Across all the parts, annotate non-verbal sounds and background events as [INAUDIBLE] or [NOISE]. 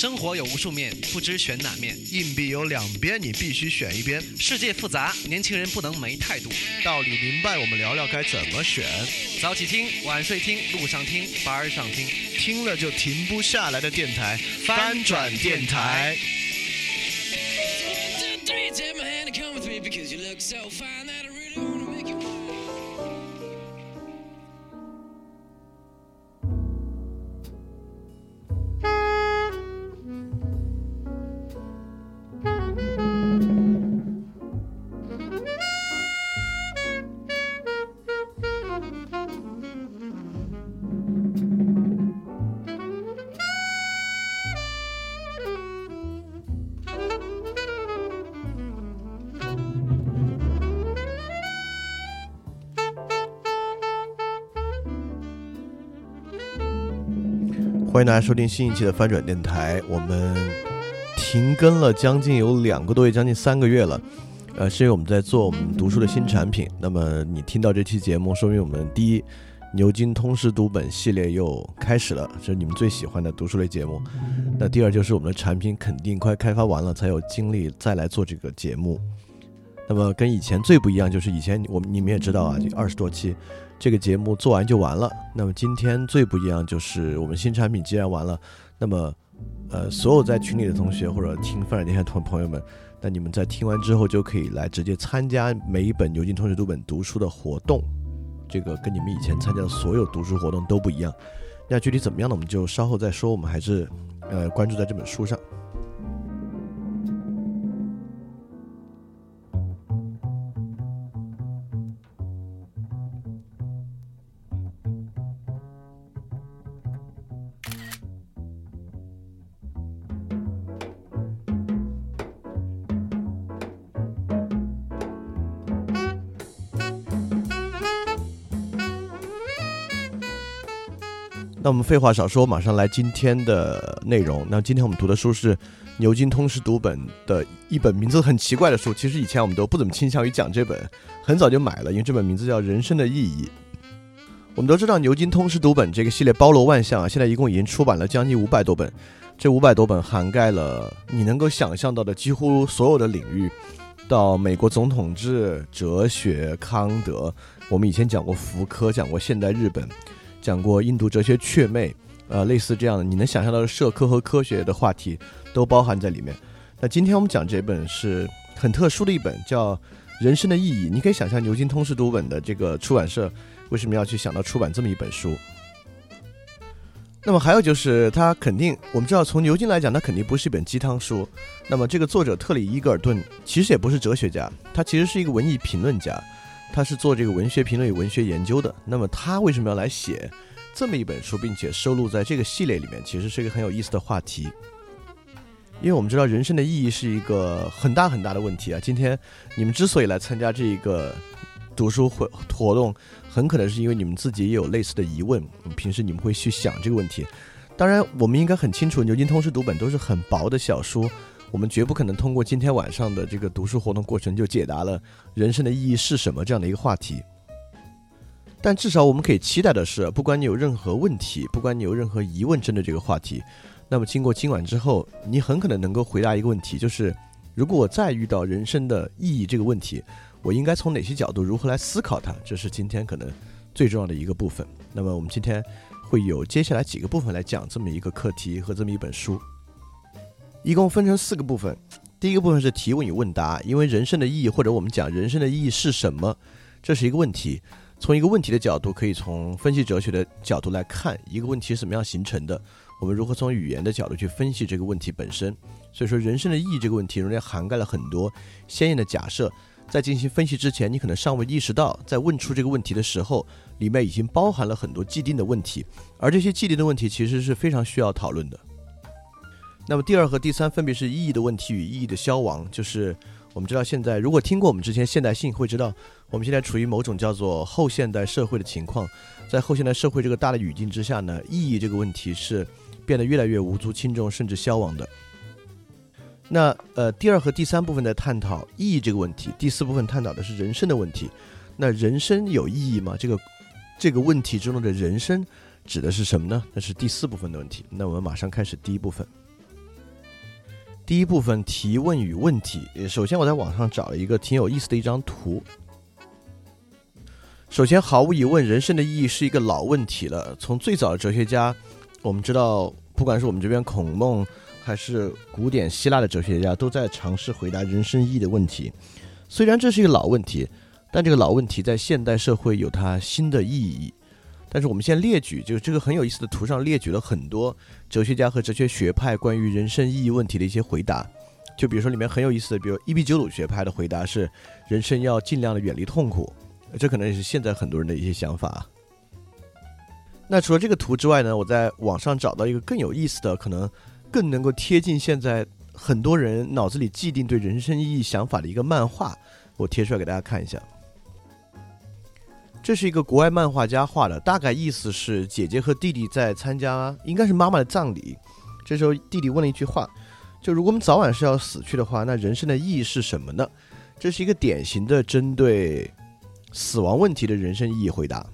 生活有无数面，不知选哪面。硬币有两边，你必须选一边。世界复杂，年轻人不能没态度。道理明白，我们聊聊该怎么选。早起听，晚睡听，路上听，班上听，听了就停不下来的电台——翻转电台。欢迎大家收听新一期的翻转电台。我们停更了将近有两个多月，将近三个月了。呃，是因为我们在做我们读书的新产品。那么你听到这期节目，说明我们第一牛津通识读本系列又开始了，这是你们最喜欢的读书类节目。那第二就是我们的产品肯定快开发完了，才有精力再来做这个节目。那么跟以前最不一样，就是以前我们你们也知道啊，这二十多期。这个节目做完就完了。那么今天最不一样就是我们新产品既然完了，那么，呃，所有在群里的同学或者听范尔电台同朋友们，那你们在听完之后就可以来直接参加每一本牛津通识读本读书的活动。这个跟你们以前参加的所有读书活动都不一样。那具体怎么样呢？我们就稍后再说。我们还是，呃，关注在这本书上。我们废话少说，马上来今天的内容。那今天我们读的书是牛津通识读本的一本名字很奇怪的书。其实以前我们都不怎么倾向于讲这本，很早就买了，因为这本名字叫《人生的意义》。我们都知道牛津通识读本这个系列包罗万象啊，现在一共已经出版了将近五百多本，这五百多本涵盖了你能够想象到的几乎所有的领域，到美国总统制、哲学、康德。我们以前讲过福柯，讲过现代日本。讲过印度哲学雀妹，呃，类似这样的，你能想象到的社科和科学的话题都包含在里面。那今天我们讲这本是很特殊的一本，叫《人生的意义》。你可以想象牛津通识读本的这个出版社为什么要去想到出版这么一本书。那么还有就是，它肯定我们知道，从牛津来讲，它肯定不是一本鸡汤书。那么这个作者特里伊格尔顿其实也不是哲学家，他其实是一个文艺评论家。他是做这个文学评论与文学研究的，那么他为什么要来写这么一本书，并且收录在这个系列里面？其实是一个很有意思的话题，因为我们知道人生的意义是一个很大很大的问题啊。今天你们之所以来参加这一个读书会活动，很可能是因为你们自己也有类似的疑问，平时你们会去想这个问题。当然，我们应该很清楚，牛津通识读本都是很薄的小书。我们绝不可能通过今天晚上的这个读书活动过程就解答了人生的意义是什么这样的一个话题。但至少我们可以期待的是，不管你有任何问题，不管你有任何疑问针对这个话题，那么经过今晚之后，你很可能能够回答一个问题，就是如果我再遇到人生的意义这个问题，我应该从哪些角度如何来思考它？这是今天可能最重要的一个部分。那么我们今天会有接下来几个部分来讲这么一个课题和这么一本书。一共分成四个部分，第一个部分是提问与问答，因为人生的意义或者我们讲人生的意义是什么，这是一个问题。从一个问题的角度，可以从分析哲学的角度来看一个问题是怎么样形成的，我们如何从语言的角度去分析这个问题本身。所以说，人生的意义这个问题中间涵盖了很多鲜艳的假设，在进行分析之前，你可能尚未意识到，在问出这个问题的时候，里面已经包含了很多既定的问题，而这些既定的问题其实是非常需要讨论的。那么第二和第三分别是意义的问题与意义的消亡。就是我们知道，现在如果听过我们之前现代性，会知道我们现在处于某种叫做后现代社会的情况。在后现代社会这个大的语境之下呢，意义这个问题是变得越来越无足轻重，甚至消亡的。那呃，第二和第三部分在探讨意义这个问题，第四部分探讨的是人生的问题。那人生有意义吗？这个这个问题中的人生指的是什么呢？那是第四部分的问题。那我们马上开始第一部分。第一部分提问与问题。首先，我在网上找了一个挺有意思的一张图。首先，毫无疑问，人生的意义是一个老问题了。从最早的哲学家，我们知道，不管是我们这边孔孟，还是古典希腊的哲学家，都在尝试回答人生意义的问题。虽然这是一个老问题，但这个老问题在现代社会有它新的意义。但是我们先列举，就是这个很有意思的图上列举了很多哲学家和哲学学派关于人生意义问题的一些回答。就比如说里面很有意思的，比如伊壁鸠鲁学派的回答是：人生要尽量的远离痛苦。这可能也是现在很多人的一些想法。那除了这个图之外呢，我在网上找到一个更有意思的，可能更能够贴近现在很多人脑子里既定对人生意义想法的一个漫画，我贴出来给大家看一下。这是一个国外漫画家画的，大概意思是姐姐和弟弟在参加应该是妈妈的葬礼。这时候弟弟问了一句话：“就如果我们早晚是要死去的话，那人生的意义是什么呢？”这是一个典型的针对死亡问题的人生意义回答。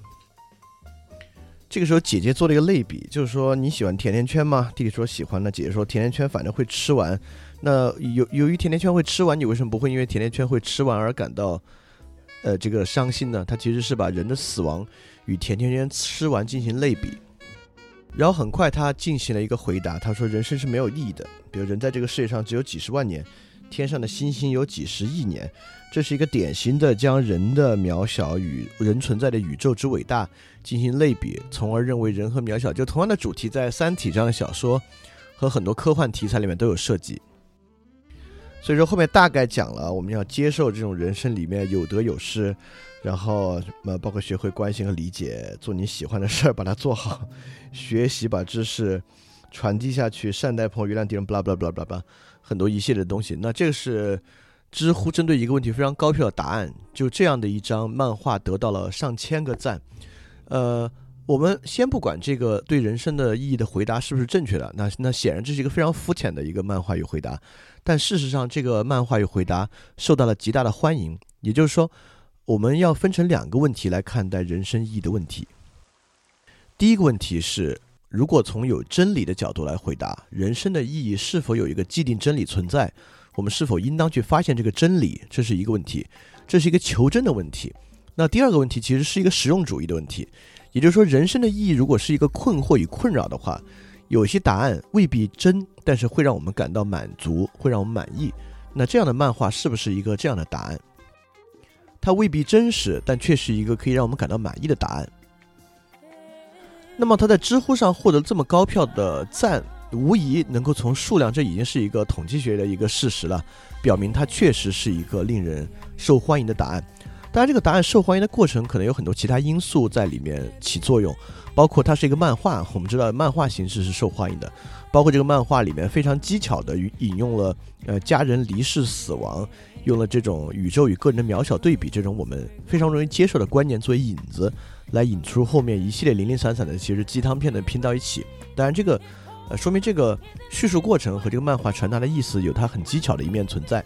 这个时候姐姐做了一个类比，就是说你喜欢甜甜圈吗？弟弟说喜欢。那姐姐说甜甜圈反正会吃完。那由由于甜甜圈会吃完，你为什么不会因为甜甜圈会吃完而感到？呃，这个伤心呢，他其实是把人的死亡与甜甜圈吃完进行类比，然后很快他进行了一个回答，他说人生是没有意义的，比如人在这个世界上只有几十万年，天上的星星有几十亿年，这是一个典型的将人的渺小与人存在的宇宙之伟大进行类比，从而认为人和渺小就同样的主题在《三体》这样的小说和很多科幻题材里面都有涉及。所以说后面大概讲了，我们要接受这种人生里面有得有失，然后呃包括学会关心和理解，做你喜欢的事儿，把它做好，学习把知识传递下去，善待朋友，原谅敌人，巴拉巴拉巴拉巴拉，很多一系列的东西。那这个是知乎针对一个问题非常高票的答案，就这样的一张漫画得到了上千个赞。呃，我们先不管这个对人生的意义的回答是不是正确的，那那显然这是一个非常肤浅的一个漫画与回答。但事实上，这个漫画与回答受到了极大的欢迎。也就是说，我们要分成两个问题来看待人生意义的问题。第一个问题是，如果从有真理的角度来回答，人生的意义是否有一个既定真理存在？我们是否应当去发现这个真理？这是一个问题，这是一个求真的问题。那第二个问题其实是一个实用主义的问题。也就是说，人生的意义如果是一个困惑与困扰的话。有些答案未必真，但是会让我们感到满足，会让我们满意。那这样的漫画是不是一个这样的答案？它未必真实，但却是一个可以让我们感到满意的答案。那么他在知乎上获得这么高票的赞，无疑能够从数量，这已经是一个统计学的一个事实了，表明它确实是一个令人受欢迎的答案。当然，这个答案受欢迎的过程可能有很多其他因素在里面起作用。包括它是一个漫画，我们知道漫画形式是受欢迎的。包括这个漫画里面非常技巧的引用了呃家人离世死亡，用了这种宇宙与个人的渺小对比这种我们非常容易接受的观念作为引子，来引出后面一系列零零散散的其实鸡汤片的拼到一起。当然这个呃说明这个叙述过程和这个漫画传达的意思有它很技巧的一面存在。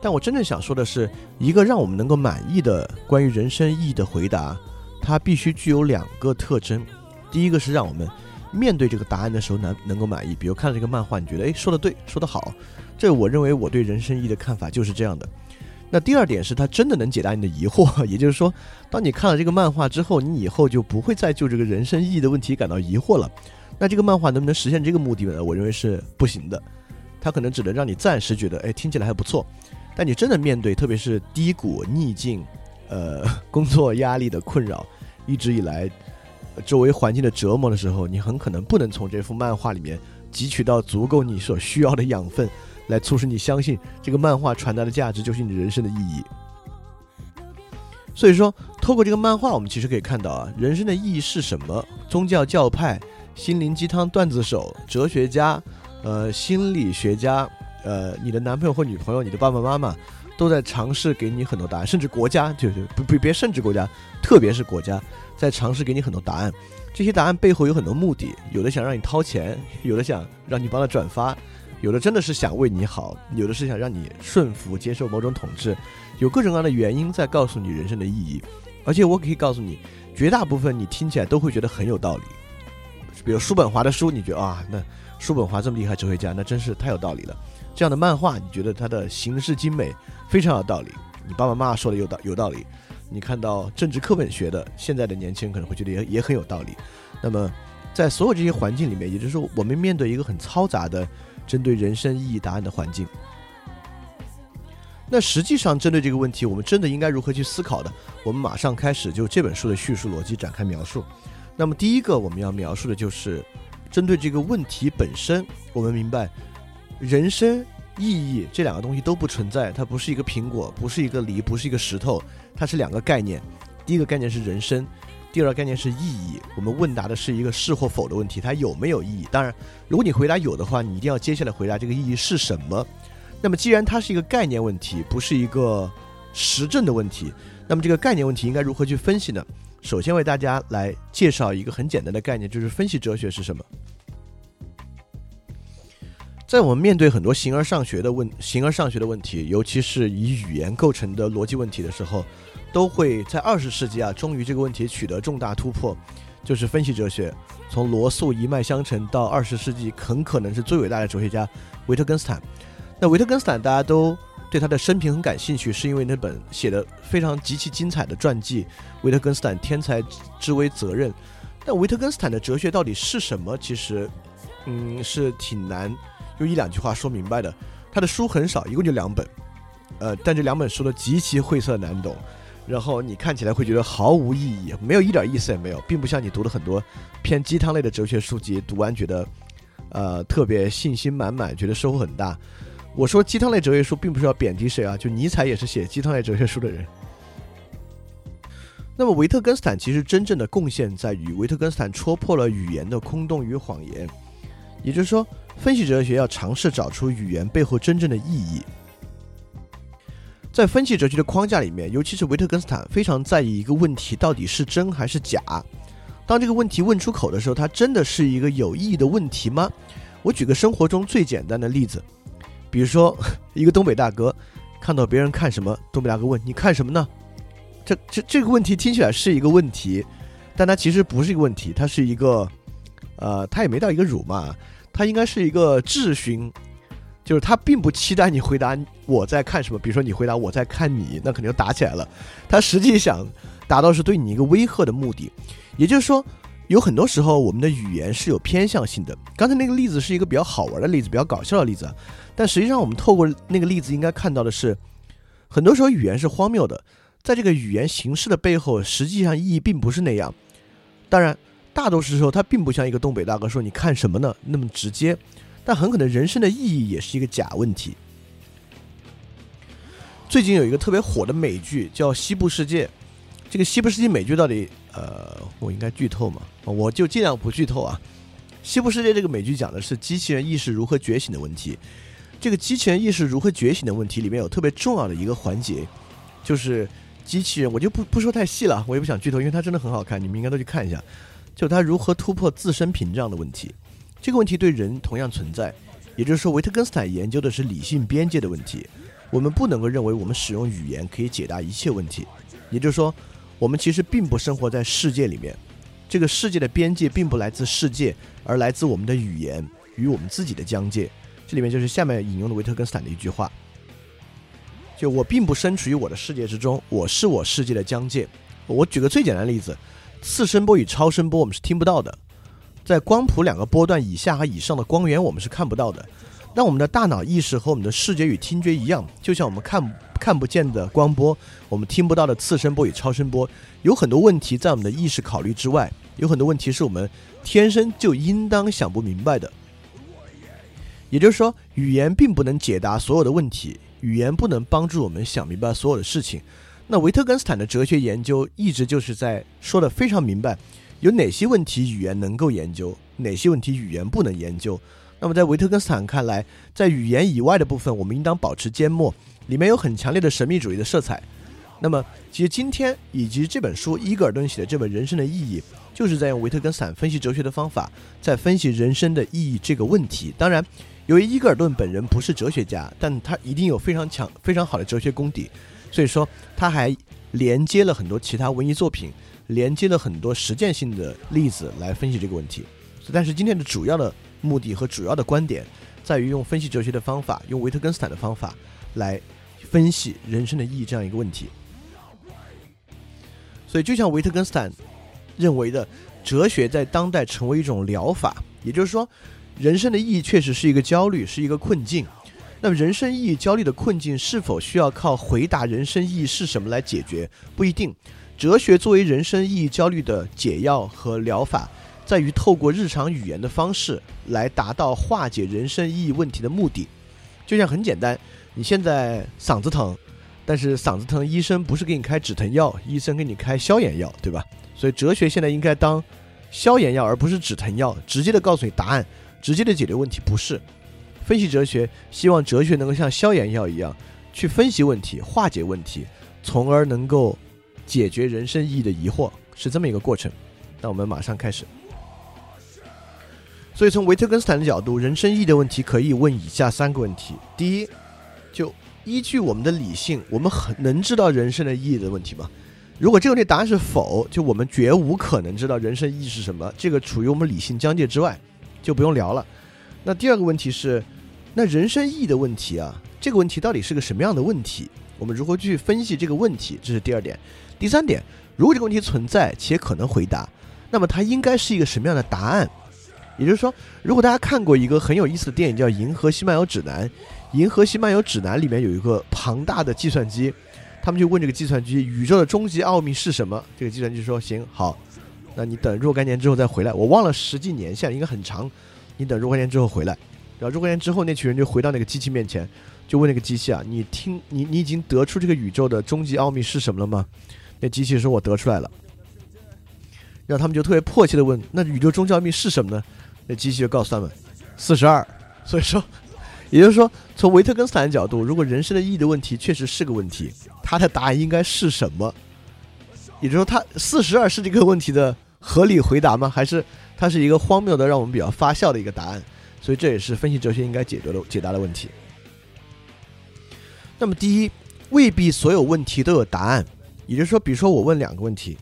但我真正想说的是，一个让我们能够满意的关于人生意义的回答。它必须具有两个特征，第一个是让我们面对这个答案的时候能能够满意，比如看了这个漫画，你觉得诶说的对，说的好，这我认为我对人生意义的看法就是这样的。那第二点是它真的能解答你的疑惑，[LAUGHS] 也就是说，当你看了这个漫画之后，你以后就不会再就这个人生意义的问题感到疑惑了。那这个漫画能不能实现这个目的呢？我认为是不行的，它可能只能让你暂时觉得诶听起来还不错，但你真的面对特别是低谷逆境，呃 [LAUGHS] 工作压力的困扰。一直以来，周围环境的折磨的时候，你很可能不能从这幅漫画里面汲取到足够你所需要的养分，来促使你相信这个漫画传达的价值就是你人生的意义。所以说，透过这个漫画，我们其实可以看到啊，人生的意义是什么？宗教教派、心灵鸡汤段子手、哲学家、呃心理学家、呃你的男朋友或女朋友、你的爸爸妈妈。都在尝试给你很多答案，甚至国家就就不不别甚至国家，特别是国家在尝试给你很多答案。这些答案背后有很多目的，有的想让你掏钱，有的想让你帮他转发，有的真的是想为你好，有的是想让你顺服接受某种统治，有各种各样的原因在告诉你人生的意义。而且我可以告诉你，绝大部分你听起来都会觉得很有道理。比如叔本华的书，你觉得啊，那叔本华这么厉害哲学家，那真是太有道理了。这样的漫画，你觉得它的形式精美，非常有道理。你爸爸妈妈说的有道有道理。你看到政治课本学的，现在的年轻人可能会觉得也也很有道理。那么，在所有这些环境里面，也就是说，我们面对一个很嘈杂的针对人生意义答案的环境。那实际上，针对这个问题，我们真的应该如何去思考的？我们马上开始就这本书的叙述逻辑展开描述。那么，第一个我们要描述的就是针对这个问题本身，我们明白人生意义这两个东西都不存在，它不是一个苹果，不是一个梨，不是一个石头，它是两个概念。第一个概念是人生，第二个概念是意义。我们问答的是一个是或否的问题，它有没有意义？当然，如果你回答有的话，你一定要接下来回答这个意义是什么。那么，既然它是一个概念问题，不是一个实证的问题，那么这个概念问题应该如何去分析呢？首先为大家来介绍一个很简单的概念，就是分析哲学是什么。在我们面对很多形而上学的问形而上学的问题，尤其是以语言构成的逻辑问题的时候，都会在二十世纪啊，终于这个问题取得重大突破，就是分析哲学从罗素一脉相承到二十世纪很可能是最伟大的哲学家维特根斯坦。那维特根斯坦大家都对他的生平很感兴趣，是因为那本写的非常极其精彩的传记《维特根斯坦天才之为责任》。但维特根斯坦的哲学到底是什么？其实，嗯，是挺难用一两句话说明白的。他的书很少，一共就两本，呃，但这两本书都极其晦涩难懂，然后你看起来会觉得毫无意义，没有一点意思也没有，并不像你读了很多偏鸡汤类的哲学书籍，读完觉得，呃，特别信心满满，觉得收获很大。我说鸡汤类哲学书，并不是要贬低谁啊，就尼采也是写鸡汤类哲学书的人。那么维特根斯坦其实真正的贡献在于，维特根斯坦戳破了语言的空洞与谎言，也就是说，分析哲学要尝试找出语言背后真正的意义。在分析哲学的框架里面，尤其是维特根斯坦非常在意一个问题到底是真还是假。当这个问题问出口的时候，它真的是一个有意义的问题吗？我举个生活中最简单的例子。比如说，[LAUGHS] 一个东北大哥看到别人看什么，东北大哥问：“你看什么呢？”这这这个问题听起来是一个问题，但它其实不是一个问题，它是一个，呃，它也没到一个辱骂，他应该是一个质询，就是他并不期待你回答我在看什么。比如说你回答我在看你，那肯定就打起来了。他实际想达到是对你一个威吓的目的，也就是说。有很多时候，我们的语言是有偏向性的。刚才那个例子是一个比较好玩的例子，比较搞笑的例子。但实际上，我们透过那个例子，应该看到的是，很多时候语言是荒谬的。在这个语言形式的背后，实际上意义并不是那样。当然，大多数时候，它并不像一个东北大哥说“你看什么呢”那么直接。但很可能，人生的意义也是一个假问题。最近有一个特别火的美剧叫《西部世界》，这个《西部世界》美剧到底？呃，我应该剧透吗？我就尽量不剧透啊。《西部世界》这个美剧讲的是机器人意识如何觉醒的问题。这个机器人意识如何觉醒的问题里面有特别重要的一个环节，就是机器人，我就不不说太细了，我也不想剧透，因为它真的很好看，你们应该都去看一下。就它如何突破自身屏障的问题。这个问题对人同样存在，也就是说，维特根斯坦研究的是理性边界的问题。我们不能够认为我们使用语言可以解答一切问题，也就是说。我们其实并不生活在世界里面，这个世界的边界并不来自世界，而来自我们的语言与我们自己的疆界。这里面就是下面引用的维特根斯坦的一句话：就我并不身处于我的世界之中，我是我世界的疆界。我举个最简单的例子，次声波与超声波我们是听不到的，在光谱两个波段以下和以上的光源我们是看不到的。那我们的大脑意识和我们的视觉与听觉一样，就像我们看看不见的光波，我们听不到的次声波与超声波，有很多问题在我们的意识考虑之外，有很多问题是我们天生就应当想不明白的。也就是说，语言并不能解答所有的问题，语言不能帮助我们想明白所有的事情。那维特根斯坦的哲学研究一直就是在说的非常明白，有哪些问题语言能够研究，哪些问题语言不能研究。那么，在维特根斯坦看来，在语言以外的部分，我们应当保持缄默，里面有很强烈的神秘主义的色彩。那么，其实今天以及这本书伊格尔顿写的这本《人生的意义》，就是在用维特根斯坦分析哲学的方法，在分析人生的意义这个问题。当然，由于伊格尔顿本人不是哲学家，但他一定有非常强、非常好的哲学功底，所以说他还连接了很多其他文艺作品，连接了很多实践性的例子来分析这个问题。但是今天的主要的。目的和主要的观点，在于用分析哲学的方法，用维特根斯坦的方法来分析人生的意义这样一个问题。所以，就像维特根斯坦认为的，哲学在当代成为一种疗法，也就是说，人生的意义确实是一个焦虑，是一个困境。那么，人生意义焦虑的困境是否需要靠回答人生意义是什么来解决？不一定。哲学作为人生意义焦虑的解药和疗法，在于透过日常语言的方式来达到化解人生意义问题的目的。就像很简单，你现在嗓子疼，但是嗓子疼，医生不是给你开止疼药，医生给你开消炎药，对吧？所以哲学现在应该当消炎药，而不是止疼药，直接的告诉你答案，直接的解决问题。不是，分析哲学希望哲学能够像消炎药一样，去分析问题，化解问题，从而能够。解决人生意义的疑惑是这么一个过程，那我们马上开始。所以从维特根斯坦的角度，人生意义的问题可以问以下三个问题：第一，就依据我们的理性，我们很能知道人生的意义的问题吗？如果这个问题答案是否，就我们绝无可能知道人生意义是什么，这个处于我们理性疆界之外，就不用聊了。那第二个问题是，那人生意义的问题啊，这个问题到底是个什么样的问题？我们如何去分析这个问题？这是第二点。第三点，如果这个问题存在且可能回答，那么它应该是一个什么样的答案？也就是说，如果大家看过一个很有意思的电影叫《银河系漫游指南》，《银河系漫游指南》里面有一个庞大的计算机，他们就问这个计算机：“宇宙的终极奥秘是什么？”这个计算机说：“行，好，那你等若干年之后再回来。我忘了实际年限，应该很长。你等若干年之后回来。然后若干年之后，那群人就回到那个机器面前，就问那个机器啊：你听，你你已经得出这个宇宙的终极奥秘是什么了吗？”那机器说：“我得出来了。”然后他们就特别迫切的问：“那宇宙终极奥秘是什么呢？”那机器就告诉他们：“四十二。”所以说，也就是说，从维特根斯坦的角度，如果人生的意义的问题确实是个问题，他的答案应该是什么？也就是说，他四十二是这个问题的合理回答吗？还是它是一个荒谬的、让我们比较发笑的一个答案？所以这也是分析哲学应该解决的解答的问题。那么，第一，未必所有问题都有答案。也就是说，比如说我问两个问题，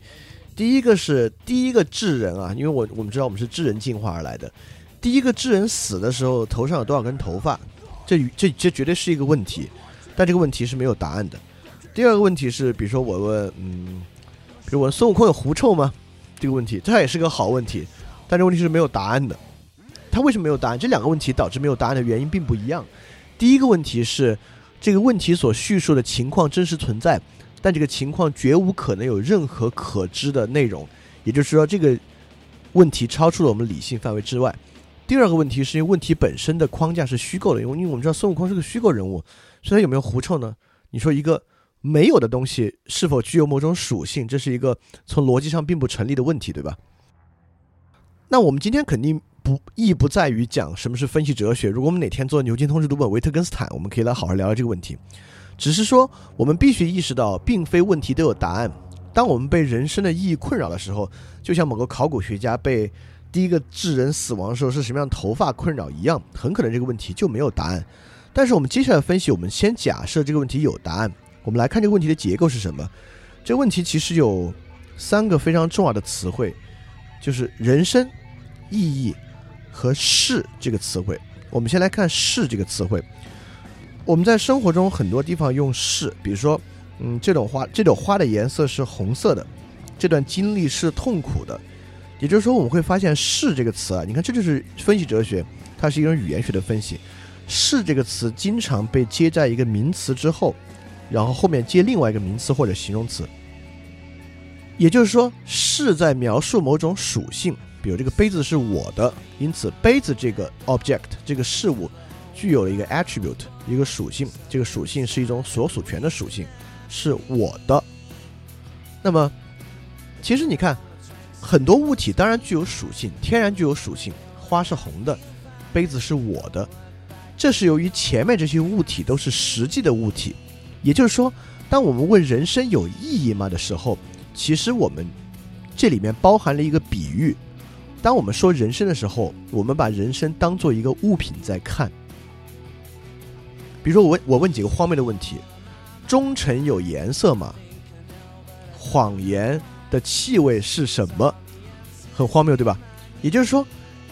第一个是第一个智人啊，因为我我们知道我们是智人进化而来的，第一个智人死的时候头上有多少根头发？这这这绝对是一个问题，但这个问题是没有答案的。第二个问题是，比如说我问，嗯，比如问孙悟空有狐臭吗？这个问题，这也是个好问题，但这问题是没有答案的。他为什么没有答案？这两个问题导致没有答案的原因并不一样。第一个问题是这个问题所叙述的情况真实存在。但这个情况绝无可能有任何可知的内容，也就是说，这个问题超出了我们理性范围之外。第二个问题是因为问题本身的框架是虚构的，因为因为我们知道孙悟空是个虚构人物，所以他有没有狐臭呢？你说一个没有的东西是否具有某种属性，这是一个从逻辑上并不成立的问题，对吧？那我们今天肯定 [LAUGHS] 不意不在于讲什么是分析哲学。如果我们哪天做牛津通识读本维特根斯坦，我们可以来好好聊聊这个问题。只是说，我们必须意识到，并非问题都有答案。当我们被人生的意义困扰的时候，就像某个考古学家被第一个智人死亡的时候是什么样头发困扰一样，很可能这个问题就没有答案。但是我们接下来分析，我们先假设这个问题有答案。我们来看这个问题的结构是什么？这个问题其实有三个非常重要的词汇，就是人生、意义和是这个词汇。我们先来看是这个词汇。我们在生活中很多地方用是，比如说，嗯，这种花，这朵花的颜色是红色的，这段经历是痛苦的，也就是说，我们会发现“是”这个词啊，你看，这就是分析哲学，它是一种语言学的分析，“是”这个词经常被接在一个名词之后，然后后面接另外一个名词或者形容词，也就是说，“是”在描述某种属性，比如这个杯子是我的，因此杯子这个 object 这个事物。具有了一个 attribute，一个属性，这个属性是一种所属权的属性，是我的。那么，其实你看，很多物体当然具有属性，天然具有属性。花是红的，杯子是我的，这是由于前面这些物体都是实际的物体。也就是说，当我们问人生有意义吗的时候，其实我们这里面包含了一个比喻。当我们说人生的时候，我们把人生当做一个物品在看。比如说，我问我问几个荒谬的问题：忠诚有颜色吗？谎言的气味是什么？很荒谬，对吧？也就是说，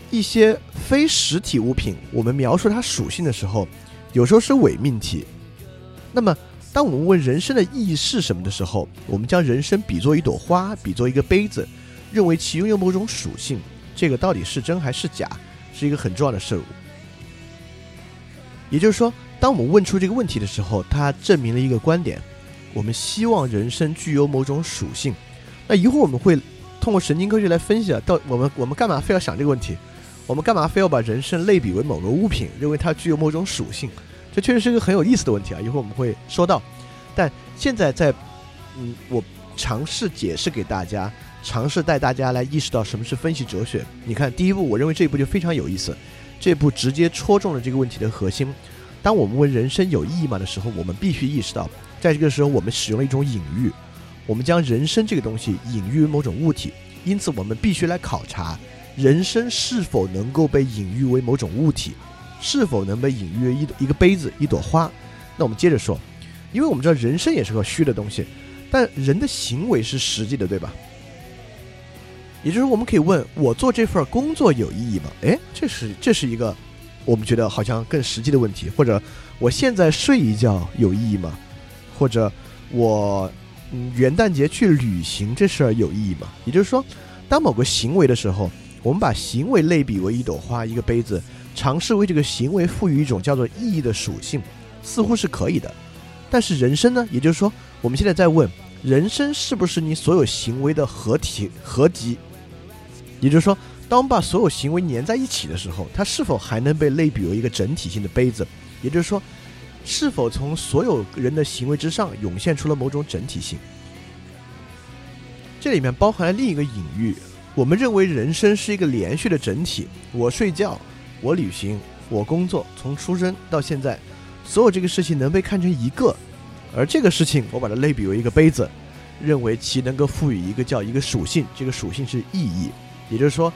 一些非实体物品，我们描述它属性的时候，有时候是伪命题。那么，当我们问人生的意义是什么的时候，我们将人生比作一朵花，比作一个杯子，认为其拥有某种属性。这个到底是真还是假，是一个很重要的事物。也就是说，当我们问出这个问题的时候，它证明了一个观点：我们希望人生具有某种属性。那一会儿我们会通过神经科学来分析啊，到我们我们干嘛非要想这个问题？我们干嘛非要把人生类比为某个物品，认为它具有某种属性？这确实是一个很有意思的问题啊！一会儿我们会说到。但现在在，嗯，我尝试解释给大家，尝试带大家来意识到什么是分析哲学。你看，第一步，我认为这一步就非常有意思。这一步直接戳中了这个问题的核心。当我们问人生有意义吗的时候，我们必须意识到，在这个时候我们使用了一种隐喻，我们将人生这个东西隐喻为某种物体，因此我们必须来考察人生是否能够被隐喻为某种物体，是否能被隐喻为一一个杯子、一朵花。那我们接着说，因为我们知道人生也是个虚的东西，但人的行为是实际的，对吧？也就是我们可以问我做这份工作有意义吗？诶，这是这是一个我们觉得好像更实际的问题。或者我现在睡一觉有意义吗？或者我嗯元旦节去旅行这事儿有意义吗？也就是说，当某个行为的时候，我们把行为类比为一朵花、一个杯子，尝试为这个行为赋予一种叫做意义的属性，似乎是可以的。但是人生呢？也就是说，我们现在在问人生是不是你所有行为的合体合集？也就是说，当把所有行为粘在一起的时候，它是否还能被类比为一个整体性的杯子？也就是说，是否从所有人的行为之上涌现出了某种整体性？这里面包含了另一个隐喻：我们认为人生是一个连续的整体。我睡觉，我旅行，我工作，从出生到现在，所有这个事情能被看成一个，而这个事情我把它类比为一个杯子，认为其能够赋予一个叫一个属性，这个属性是意义。也就是说，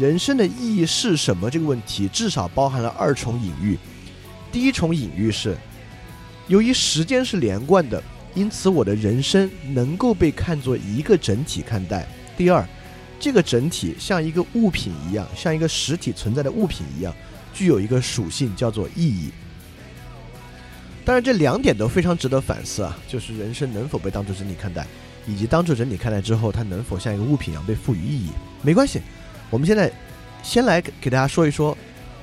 人生的意义是什么？这个问题至少包含了二重隐喻。第一重隐喻是，由于时间是连贯的，因此我的人生能够被看作一个整体看待。第二，这个整体像一个物品一样，像一个实体存在的物品一样，具有一个属性叫做意义。当然，这两点都非常值得反思啊，就是人生能否被当作整体看待。以及当做整体看待之后，它能否像一个物品一样被赋予意义？没关系，我们现在先来给大家说一说，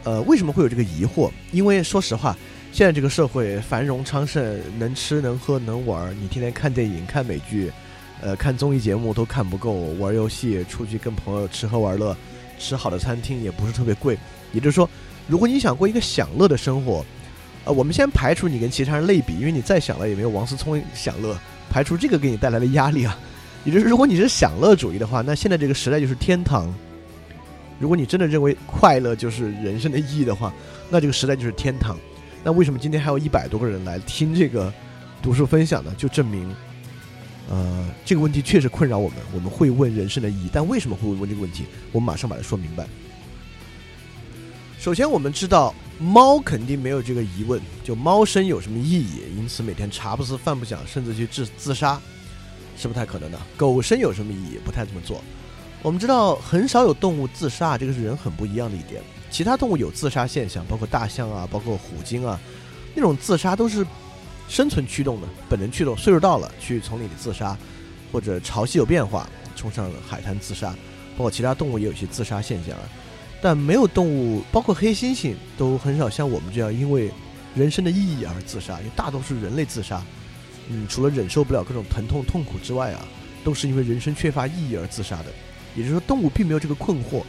呃，为什么会有这个疑惑？因为说实话，现在这个社会繁荣昌盛，能吃能喝能玩儿，你天天看电影、看美剧，呃，看综艺节目都看不够，玩游戏，出去跟朋友吃喝玩乐，吃好的餐厅也不是特别贵。也就是说，如果你想过一个享乐的生活，呃，我们先排除你跟其他人类比，因为你再享乐也没有王思聪享乐。排除这个给你带来的压力啊，[LAUGHS] 也就是如果你是享乐主义的话，那现在这个时代就是天堂。如果你真的认为快乐就是人生的意义的话，那这个时代就是天堂。那为什么今天还有一百多个人来听这个读书分享呢？就证明，呃，这个问题确实困扰我们。我们会问人生的意义，但为什么会问这个问题？我们马上把它说明白。首先，我们知道。猫肯定没有这个疑问，就猫生有什么意义？因此每天茶不思饭不想，甚至去自自杀，是不太可能的。狗生有什么意义？不太这么做。我们知道很少有动物自杀，这个是人很不一样的一点。其他动物有自杀现象，包括大象啊，包括虎鲸啊，那种自杀都是生存驱动的，本能驱动。岁数到了去丛林里自杀，或者潮汐有变化冲上海滩自杀，包括其他动物也有一些自杀现象啊。但没有动物，包括黑猩猩，都很少像我们这样因为人生的意义而自杀。因为大多数人类自杀，嗯，除了忍受不了各种疼痛痛苦之外啊，都是因为人生缺乏意义而自杀的。也就是说，动物并没有这个困惑。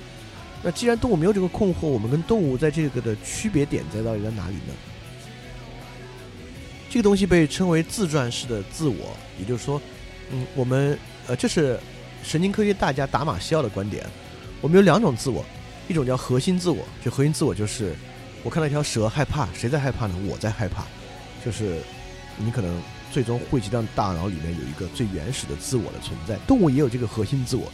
那既然动物没有这个困惑，我们跟动物在这个的区别点在到底在哪里呢？这个东西被称为自传式的自我，也就是说，嗯，我们呃，这是神经科学大家达马西奥的观点。我们有两种自我。一种叫核心自我，就核心自我就是我看到一条蛇害怕，谁在害怕呢？我在害怕，就是你可能最终汇集到大脑里面有一个最原始的自我的存在。动物也有这个核心自我，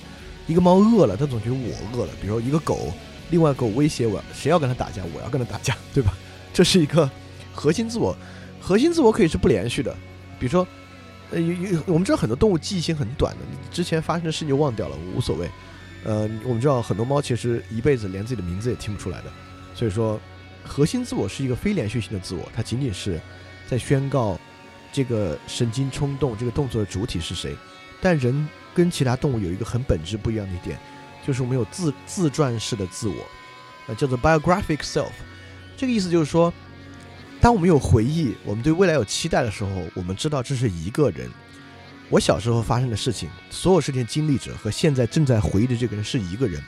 一个猫饿了，它总觉得我饿了。比如说一个狗，另外狗威胁我，谁要跟它打架，我要跟它打架，[LAUGHS] 对吧？这是一个核心自我。核心自我可以是不连续的，比如说，呃，有有我们知道很多动物记忆性很短的，之前发生的事情就忘掉了，无所谓。呃，我们知道很多猫其实一辈子连自己的名字也听不出来的，所以说核心自我是一个非连续性的自我，它仅仅是在宣告这个神经冲动、这个动作的主体是谁。但人跟其他动物有一个很本质不一样的一点，就是我们有自自传式的自我，呃，叫做 biographic self。这个意思就是说，当我们有回忆，我们对未来有期待的时候，我们知道这是一个人。我小时候发生的事情，所有事情经历者和现在正在回忆的这个人是一个人。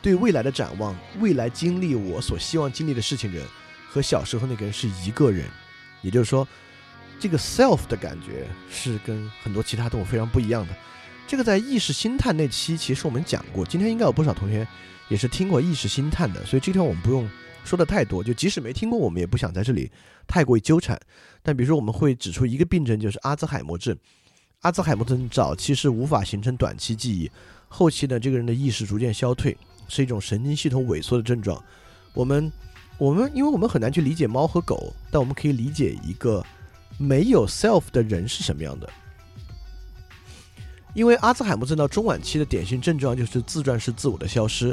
对未来的展望，未来经历我所希望经历的事情人，和小时候那个人是一个人。也就是说，这个 self 的感觉是跟很多其他动物非常不一样的。这个在意识星探那期其实我们讲过，今天应该有不少同学也是听过意识星探的，所以这天我们不用说的太多。就即使没听过，我们也不想在这里太过于纠缠。但比如说，我们会指出一个病症，就是阿兹海默症。阿兹海默症早期是无法形成短期记忆，后期呢，这个人的意识逐渐消退，是一种神经系统萎缩的症状。我们，我们，因为我们很难去理解猫和狗，但我们可以理解一个没有 self 的人是什么样的。因为阿兹海默症到中晚期的典型症状就是自传式自我的消失。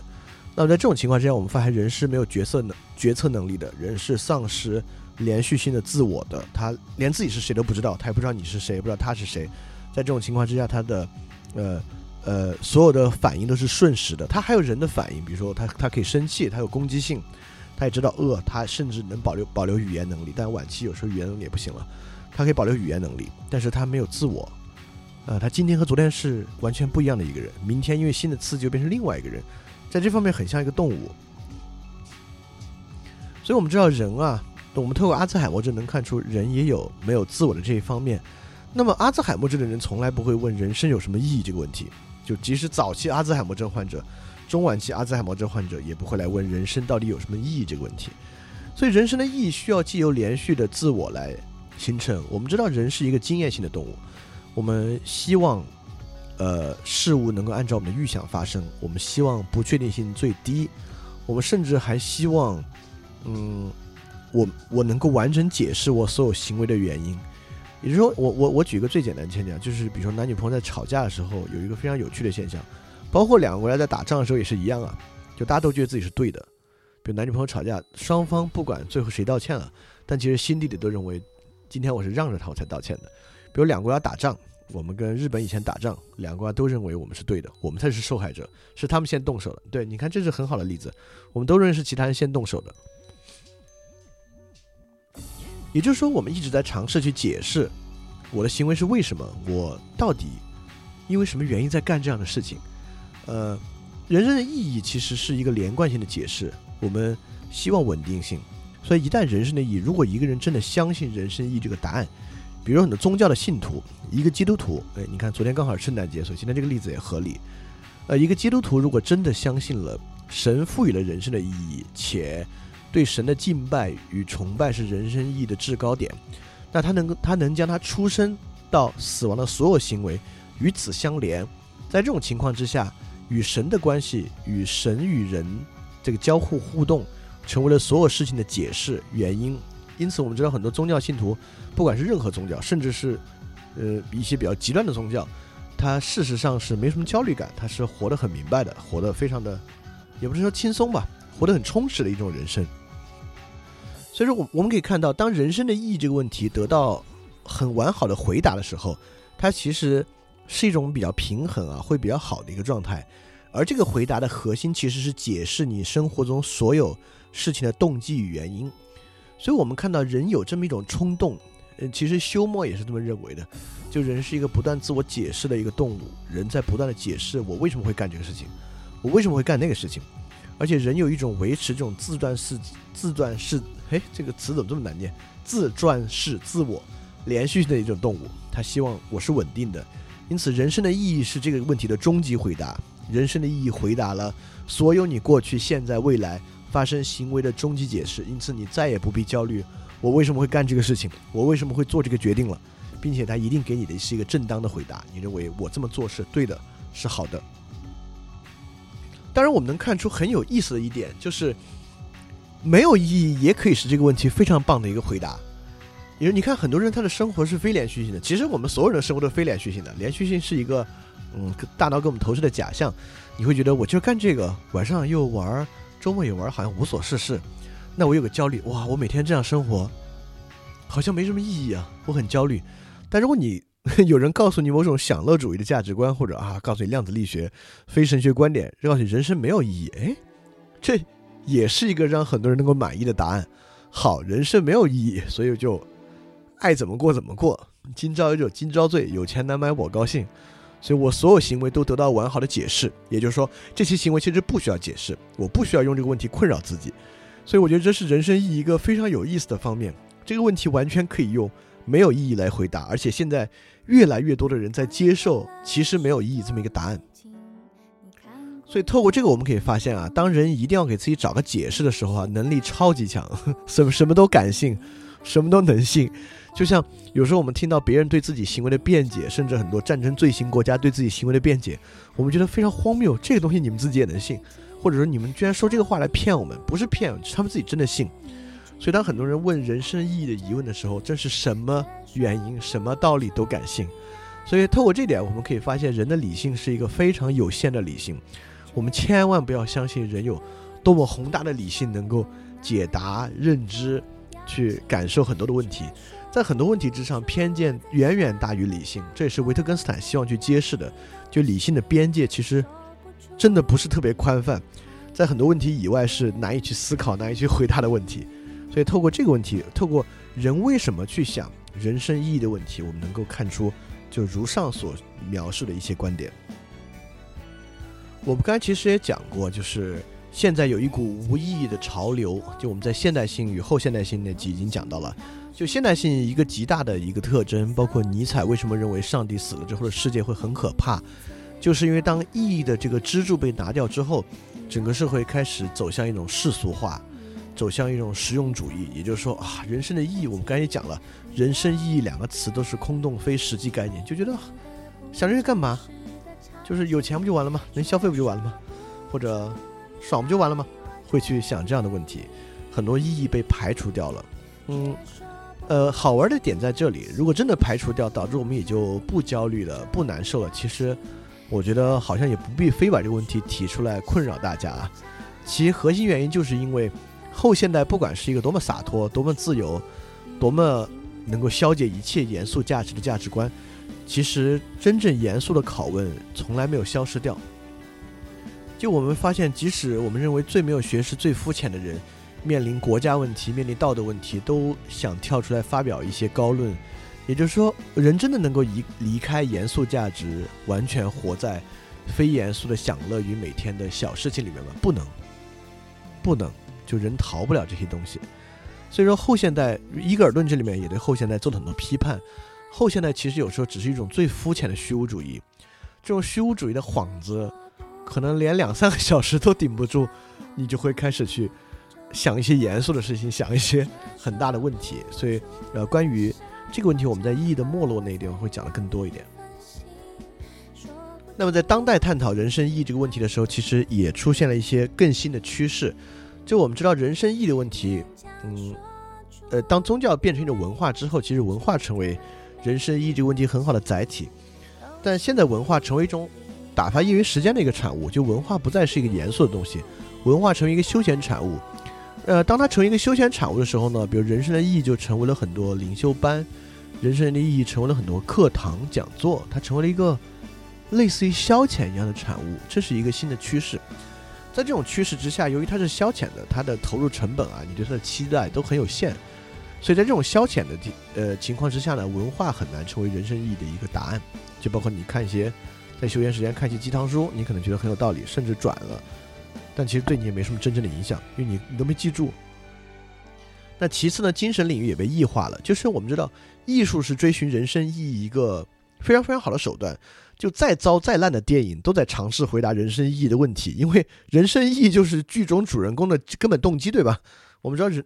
那么在这种情况之下，我们发现人是没有决策能决策能力的，人是丧失连续性的自我的，他连自己是谁都不知道，他也不知道你是谁，也不知道他是谁。在这种情况之下，他的，呃，呃，所有的反应都是瞬时的。他还有人的反应，比如说他他可以生气，他有攻击性，他也知道饿，他甚至能保留保留语言能力。但晚期有时候语言能力也不行了，他可以保留语言能力，但是他没有自我。呃，他今天和昨天是完全不一样的一个人，明天因为新的刺激就变成另外一个人，在这方面很像一个动物。所以我们知道人啊，我们透过阿兹海默症能看出人也有没有自我的这一方面。那么阿兹海默症的人从来不会问人生有什么意义这个问题，就即使早期阿兹海默症患者、中晚期阿兹海默症患者也不会来问人生到底有什么意义这个问题。所以人生的意义需要既由连续的自我来形成。我们知道人是一个经验性的动物，我们希望，呃，事物能够按照我们的预想发生，我们希望不确定性最低，我们甚至还希望，嗯，我我能够完整解释我所有行为的原因。也就是说，我我我举一个最简单的现象，就是比如说男女朋友在吵架的时候，有一个非常有趣的现象，包括两个国家在打仗的时候也是一样啊，就大家都觉得自己是对的。比如男女朋友吵架，双方不管最后谁道歉了，但其实心底里都认为，今天我是让着他我才道歉的。比如两个国家打仗，我们跟日本以前打仗，两个国家都认为我们是对的，我们才是受害者，是他们先动手的。对，你看这是很好的例子，我们都认识其他人先动手的。也就是说，我们一直在尝试去解释我的行为是为什么，我到底因为什么原因在干这样的事情。呃，人生的意义其实是一个连贯性的解释。我们希望稳定性，所以一旦人生的意义，如果一个人真的相信人生意义这个答案，比如很多宗教的信徒，一个基督徒，哎，你看昨天刚好是圣诞节，所以今天这个例子也合理。呃，一个基督徒如果真的相信了神赋予了人生的意义，且对神的敬拜与崇拜是人生意义的制高点，那他能够他能将他出生到死亡的所有行为与此相连，在这种情况之下，与神的关系与神与人这个交互互动，成为了所有事情的解释原因。因此，我们知道很多宗教信徒，不管是任何宗教，甚至是呃一些比较极端的宗教，他事实上是没什么焦虑感，他是活得很明白的，活得非常的，也不是说轻松吧，活得很充实的一种人生。所以说，我我们可以看到，当人生的意义这个问题得到很完好的回答的时候，它其实是一种比较平衡啊，会比较好的一个状态。而这个回答的核心其实是解释你生活中所有事情的动机与原因。所以我们看到人有这么一种冲动，呃，其实休谟也是这么认为的，就人是一个不断自我解释的一个动物，人在不断的解释我为什么会干这个事情，我为什么会干那个事情。而且人有一种维持这种自断式、自传式，哎，这个词怎么这么难念？自传式自我连续的一种动物，他希望我是稳定的。因此，人生的意义是这个问题的终极回答。人生的意义回答了所有你过去、现在、未来发生行为的终极解释。因此，你再也不必焦虑我为什么会干这个事情，我为什么会做这个决定了，并且他一定给你的是一个正当的回答。你认为我这么做是对的，是好的。当然，我们能看出很有意思的一点，就是没有意义也可以是这个问题非常棒的一个回答。因为你看很多人他的生活是非连续性的，其实我们所有人的生活都非连续性的，连续性是一个嗯大脑给我们投射的假象。你会觉得我就干这个，晚上又玩，周末也玩，好像无所事事。那我有个焦虑，哇，我每天这样生活，好像没什么意义啊，我很焦虑。但如果你 [LAUGHS] 有人告诉你某种享乐主义的价值观，或者啊，告诉你量子力学、非神学观点，告诉你人生没有意义，哎，这也是一个让很多人能够满意的答案。好，人生没有意义，所以就爱怎么过怎么过。今朝有酒今朝醉，有钱难买我高兴。所以我所有行为都得到完好的解释，也就是说，这些行为其实不需要解释，我不需要用这个问题困扰自己。所以我觉得这是人生意义一个非常有意思的方面。这个问题完全可以用没有意义来回答，而且现在越来越多的人在接受其实没有意义这么一个答案。所以透过这个，我们可以发现啊，当人一定要给自己找个解释的时候啊，能力超级强，[LAUGHS] 什么什么都敢信，什么都能信。就像有时候我们听到别人对自己行为的辩解，甚至很多战争罪行国家对自己行为的辩解，我们觉得非常荒谬。这个东西你们自己也能信，或者说你们居然说这个话来骗我们，不是骗，是他们自己真的信。所以当很多人问人生意义的疑问的时候，这是什么原因、什么道理都敢信。所以透过这点，我们可以发现人的理性是一个非常有限的理性。我们千万不要相信人有多么宏大的理性能够解答、认知、去感受很多的问题。在很多问题之上，偏见远远大于理性，这也是维特根斯坦希望去揭示的。就理性的边界其实真的不是特别宽泛，在很多问题以外是难以去思考、难以去回答的问题。所以透过这个问题，透过人为什么去想人生意义的问题，我们能够看出就如上所描述的一些观点。我们刚才其实也讲过，就是现在有一股无意义的潮流，就我们在现代性与后现代性那集已经讲到了。就现代性一个极大的一个特征，包括尼采为什么认为上帝死了之后的世界会很可怕，就是因为当意义的这个支柱被拿掉之后，整个社会开始走向一种世俗化，走向一种实用主义。也就是说啊，人生的意义，我们刚才也讲了，人生意义两个词都是空洞非实际概念，就觉得想这些干嘛？就是有钱不就完了吗？能消费不就完了吗？或者爽不就完了吗？会去想这样的问题，很多意义被排除掉了。嗯。呃，好玩的点在这里。如果真的排除掉，导致我们也就不焦虑了、不难受了。其实，我觉得好像也不必非把这个问题提出来困扰大家啊。其核心原因就是因为后现代不管是一个多么洒脱、多么自由、多么能够消解一切严肃价值的价值观，其实真正严肃的拷问从来没有消失掉。就我们发现，即使我们认为最没有学识、最肤浅的人。面临国家问题、面临道德问题，都想跳出来发表一些高论。也就是说，人真的能够离离开严肃价值，完全活在非严肃的享乐与每天的小事情里面吗？不能，不能，就人逃不了这些东西。所以说，后现代伊格尔顿这里面也对后现代做了很多批判。后现代其实有时候只是一种最肤浅的虚无主义，这种虚无主义的幌子，可能连两三个小时都顶不住，你就会开始去。想一些严肃的事情，想一些很大的问题，所以，呃，关于这个问题，我们在意义的没落那一点会讲的更多一点。那么，在当代探讨人生意义这个问题的时候，其实也出现了一些更新的趋势。就我们知道，人生意义的问题，嗯，呃，当宗教变成一种文化之后，其实文化成为人生意义这个问题很好的载体。但现在文化成为一种打发业余时间的一个产物，就文化不再是一个严肃的东西，文化成为一个休闲产物。呃，当它成为一个休闲产物的时候呢，比如人生的意义就成为了很多灵修班，人生的意义成为了很多课堂讲座，它成为了一个类似于消遣一样的产物，这是一个新的趋势。在这种趋势之下，由于它是消遣的，它的投入成本啊，你对它的期待都很有限，所以在这种消遣的呃情况之下呢，文化很难成为人生意义的一个答案。就包括你看一些在休闲时间看一些鸡汤书，你可能觉得很有道理，甚至转了。但其实对你也没什么真正的影响，因为你你都没记住。那其次呢，精神领域也被异化了。就是我们知道，艺术是追寻人生意义一个非常非常好的手段。就再糟再烂的电影，都在尝试回答人生意义的问题，因为人生意义就是剧中主人公的根本动机，对吧？我们知道人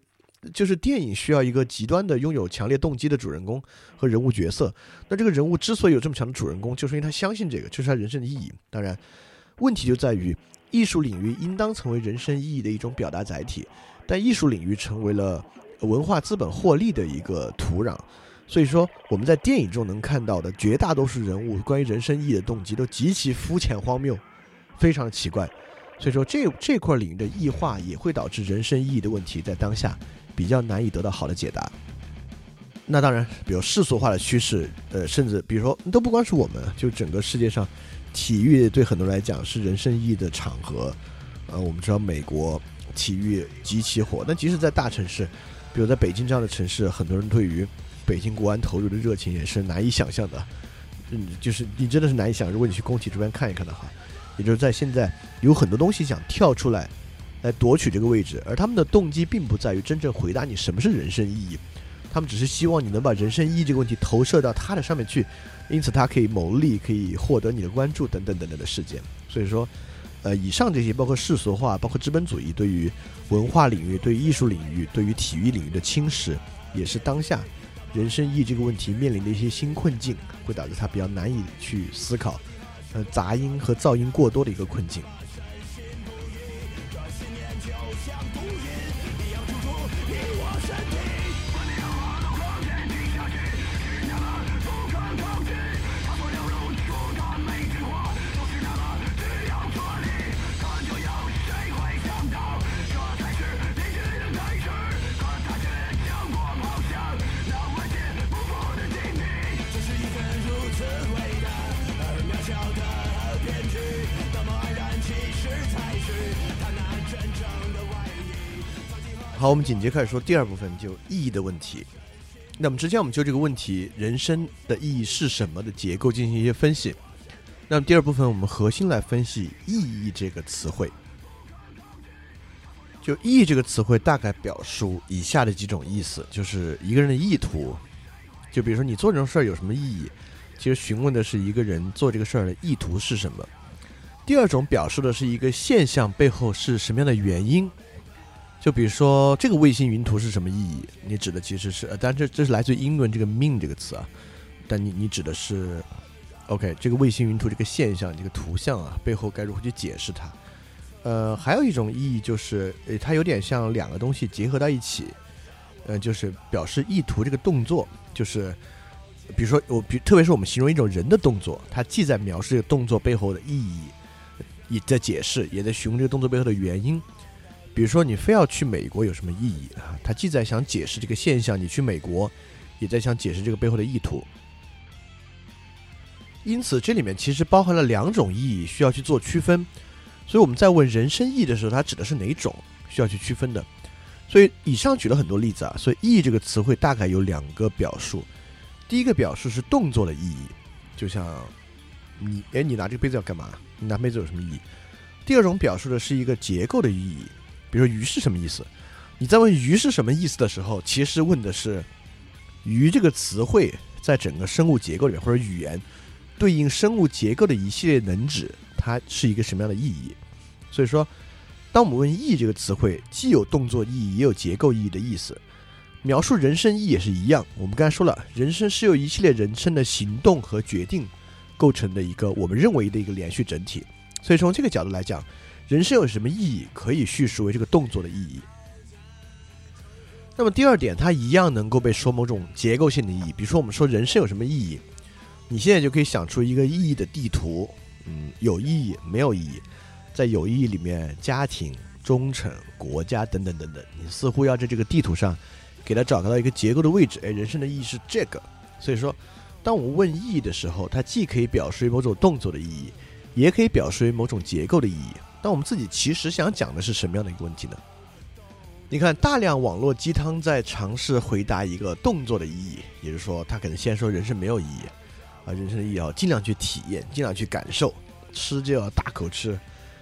就是电影需要一个极端的拥有强烈动机的主人公和人物角色。那这个人物之所以有这么强的主人公，就是因为他相信这个，就是他人生的意义。当然，问题就在于。艺术领域应当成为人生意义的一种表达载体，但艺术领域成为了文化资本获利的一个土壤。所以说，我们在电影中能看到的绝大多数人物关于人生意义的动机都极其肤浅荒谬，非常奇怪。所以说，这这块领域的异化也会导致人生意义的问题在当下比较难以得到好的解答。那当然，比如世俗化的趋势，呃，甚至比如说都不光是我们，就整个世界上，体育对很多人来讲是人生意义的场合。呃，我们知道美国体育极其火，但即使在大城市，比如在北京这样的城市，很多人对于北京国安投入的热情也是难以想象的。嗯，就是你真的是难以想，如果你去工体这边看一看的话，也就是在现在有很多东西想跳出来，来夺取这个位置，而他们的动机并不在于真正回答你什么是人生意义。他们只是希望你能把人生意义这个问题投射到他的上面去，因此他可以牟利，可以获得你的关注等等等等的事件。所以说，呃，以上这些包括世俗化、包括资本主义对于文化领域、对于艺术领域、对于体育领域的侵蚀，也是当下人生意义这个问题面临的一些新困境，会导致他比较难以去思考，呃，杂音和噪音过多的一个困境。好，我们紧接开始说第二部分，就意义的问题。那么之前我们就这个问题，人生的意义是什么的结构进行一些分析。那么第二部分，我们核心来分析意义这个词汇。就意义这个词汇，大概表述以下的几种意思：就是一个人的意图，就比如说你做这种事儿有什么意义？其实询问的是一个人做这个事儿的意图是什么。第二种表述的是一个现象背后是什么样的原因。就比如说这个卫星云图是什么意义？你指的其实是，呃，但这这是来自于英文这个 mean 这个词啊，但你你指的是，OK，这个卫星云图这个现象这个图像啊，背后该如何去解释它？呃，还有一种意义就是，呃，它有点像两个东西结合到一起，呃，就是表示意图这个动作，就是比如说我比特别是我们形容一种人的动作，它既在描述这个动作背后的意义，也在解释，也在询问这个动作背后的原因。比如说，你非要去美国有什么意义啊？他既在想解释这个现象，你去美国，也在想解释这个背后的意图。因此，这里面其实包含了两种意义，需要去做区分。所以我们在问人生意义的时候，它指的是哪种，需要去区分的。所以以上举了很多例子啊。所以意义这个词汇大概有两个表述。第一个表述是动作的意义，就像你，哎，你拿这个杯子要干嘛？你拿杯子有什么意义？第二种表述的是一个结构的意义。比如说鱼是什么意思？你在问鱼是什么意思的时候，其实问的是鱼这个词汇在整个生物结构里面或者语言对应生物结构的一系列能指，它是一个什么样的意义？所以说，当我们问“意”这个词汇，既有动作意义，也有结构意义的意思。描述人生意义也是一样。我们刚才说了，人生是由一系列人生的行动和决定构成的一个我们认为的一个连续整体。所以从这个角度来讲。人生有什么意义？可以叙述为这个动作的意义。那么第二点，它一样能够被说某种结构性的意义。比如说，我们说人生有什么意义？你现在就可以想出一个意义的地图。嗯，有意义，没有意义。在有意义里面，家庭、忠诚、国家等等等等，你似乎要在这个地图上给它找到一个结构的位置。哎，人生的意义是这个。所以说，当我们问意义的时候，它既可以表示为某种动作的意义，也可以表示为某种结构的意义。那我们自己其实想讲的是什么样的一个问题呢？你看，大量网络鸡汤在尝试回答一个动作的意义，也就是说，他可能先说人生没有意义，啊，人生的意义要尽量去体验，尽量去感受，吃就要大口吃，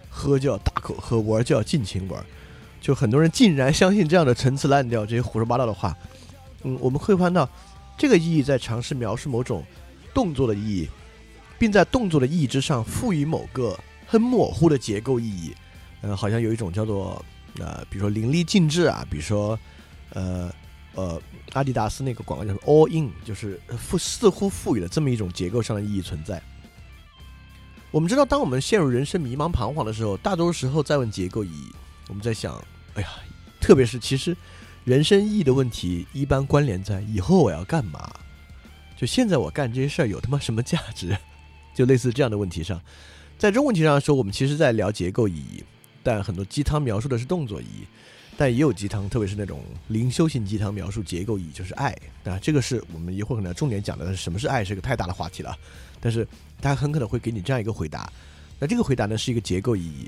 喝就要大口喝，玩就要尽情玩，就很多人竟然相信这样的陈词滥调、这些胡说八道的话。嗯，我们会看到，这个意义在尝试描述某种动作的意义，并在动作的意义之上赋予某个。很模糊的结构意义，呃，好像有一种叫做呃，比如说淋漓尽致啊，比如说呃呃，阿迪达斯那个广告叫做 All In，就是赋似乎赋予了这么一种结构上的意义存在。我们知道，当我们陷入人生迷茫彷徨的时候，大多时候在问结构意义。我们在想，哎呀，特别是其实人生意义的问题一般关联在以后我要干嘛，就现在我干这些事儿有他妈什么价值，就类似这样的问题上。在这种问题上说，我们其实在聊结构意义，但很多鸡汤描述的是动作意义，但也有鸡汤，特别是那种灵修型鸡汤描述结构意义，就是爱。那这个是我们一会儿可能要重点讲的，什么是爱是一个太大的话题了。但是他很可能会给你这样一个回答，那这个回答呢是一个结构意义。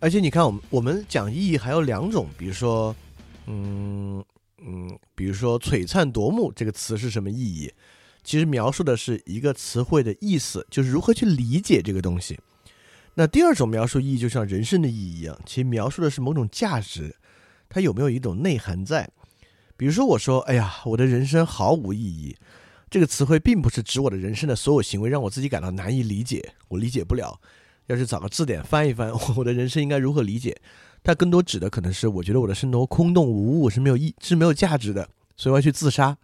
而且你看，我们我们讲意义还有两种，比如说，嗯嗯，比如说“璀璨夺目”这个词是什么意义？其实描述的是一个词汇的意思，就是如何去理解这个东西。那第二种描述意义，就像人生的意义一样，其实描述的是某种价值，它有没有一种内涵在？比如说，我说：“哎呀，我的人生毫无意义。”这个词汇并不是指我的人生的所有行为让我自己感到难以理解，我理解不了。要是找个字典翻一翻，[LAUGHS] 我的人生应该如何理解？它更多指的可能是，我觉得我的生活空洞无物，是没有意，是没有价值的，所以我要去自杀。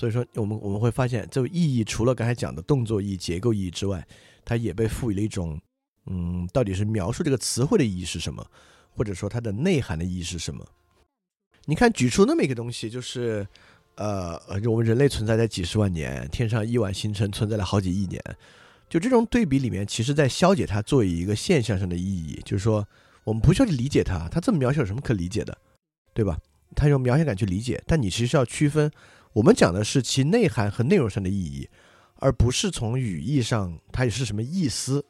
所以说，我们我们会发现，这个意义除了刚才讲的动作意义、结构意义之外，它也被赋予了一种，嗯，到底是描述这个词汇的意义是什么，或者说它的内涵的意义是什么？你看，举出那么一个东西，就是，呃，我们人类存在在几十万年，天上亿万星辰存在了好几亿年。就这种对比里面，其实在消解它作为一个现象上的意义，就是说，我们不需要去理解它，它这么描写有什么可理解的，对吧？它用描写感去理解，但你其实要区分，我们讲的是其内涵和内容上的意义，而不是从语义上它也是什么意思。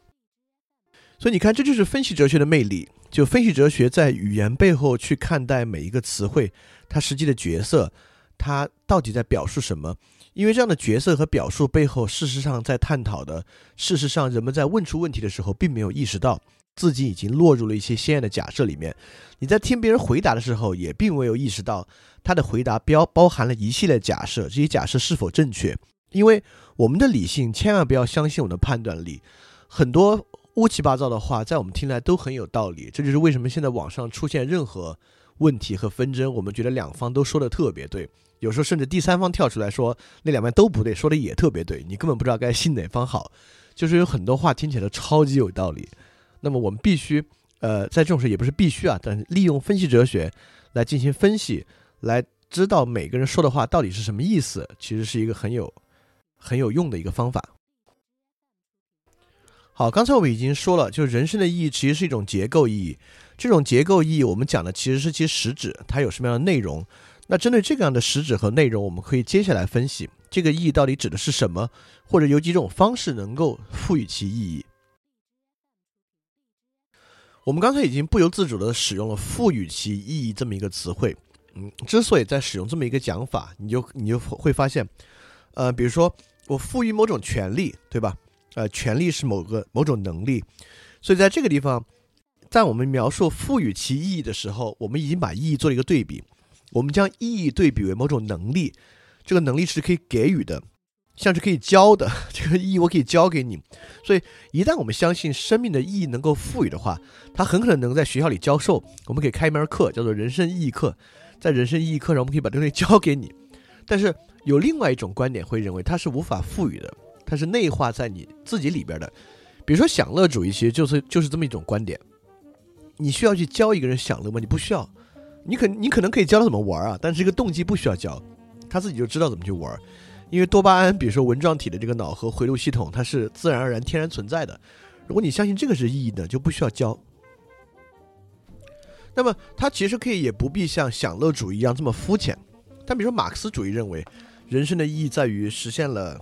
所以你看，这就是分析哲学的魅力。就分析哲学在语言背后去看待每一个词汇，它实际的角色，它到底在表述什么？因为这样的角色和表述背后，事实上在探讨的，事实上人们在问出问题的时候，并没有意识到自己已经落入了一些鲜艳的假设里面。你在听别人回答的时候，也并没有意识到他的回答标包含了一系列假设，这些假设是否正确？因为我们的理性千万不要相信我们的判断力，很多乌七八糟的话，在我们听来都很有道理。这就是为什么现在网上出现任何问题和纷争，我们觉得两方都说的特别对。有时候甚至第三方跳出来说那两边都不对，说的也特别对，你根本不知道该信哪方好。就是有很多话听起来都超级有道理。那么我们必须，呃，在这种时候也不是必须啊，但是利用分析哲学来进行分析，来知道每个人说的话到底是什么意思，其实是一个很有很有用的一个方法。好，刚才我们已经说了，就是人生的意义其实是一种结构意义。这种结构意义，我们讲的其实是其实质，它有什么样的内容。那针对这个样的实质和内容，我们可以接下来分析这个意义到底指的是什么，或者有几种方式能够赋予其意义。我们刚才已经不由自主的使用了“赋予其意义”这么一个词汇。嗯，之所以在使用这么一个讲法，你就你就会发现，呃，比如说我赋予某种权利，对吧？呃，权利是某个某种能力，所以在这个地方，在我们描述赋予其意义的时候，我们已经把意义做了一个对比。我们将意义对比为某种能力，这个能力是可以给予的，像是可以教的。[LAUGHS] 这个意义我可以教给你，所以一旦我们相信生命的意义能够赋予的话，它很可能能在学校里教授。我们可以开一门课，叫做人生意义课。在人生意义课上，我们可以把这东西 [LAUGHS] 教给你。但是有另外一种观点会认为它是无法赋予的，它是内化在你自己里边的。比如说享乐主义，其实就是就是这么一种观点。你需要去教一个人享乐吗？你不需要。你可你可能可以教他怎么玩啊，但是这个动机不需要教，他自己就知道怎么去玩，因为多巴胺，比如说纹状体的这个脑和回路系统，它是自然而然天然存在的。如果你相信这个是意义的，就不需要教。那么它其实可以也不必像享乐主义一样这么肤浅。但比如说马克思主义认为，人生的意义在于实现了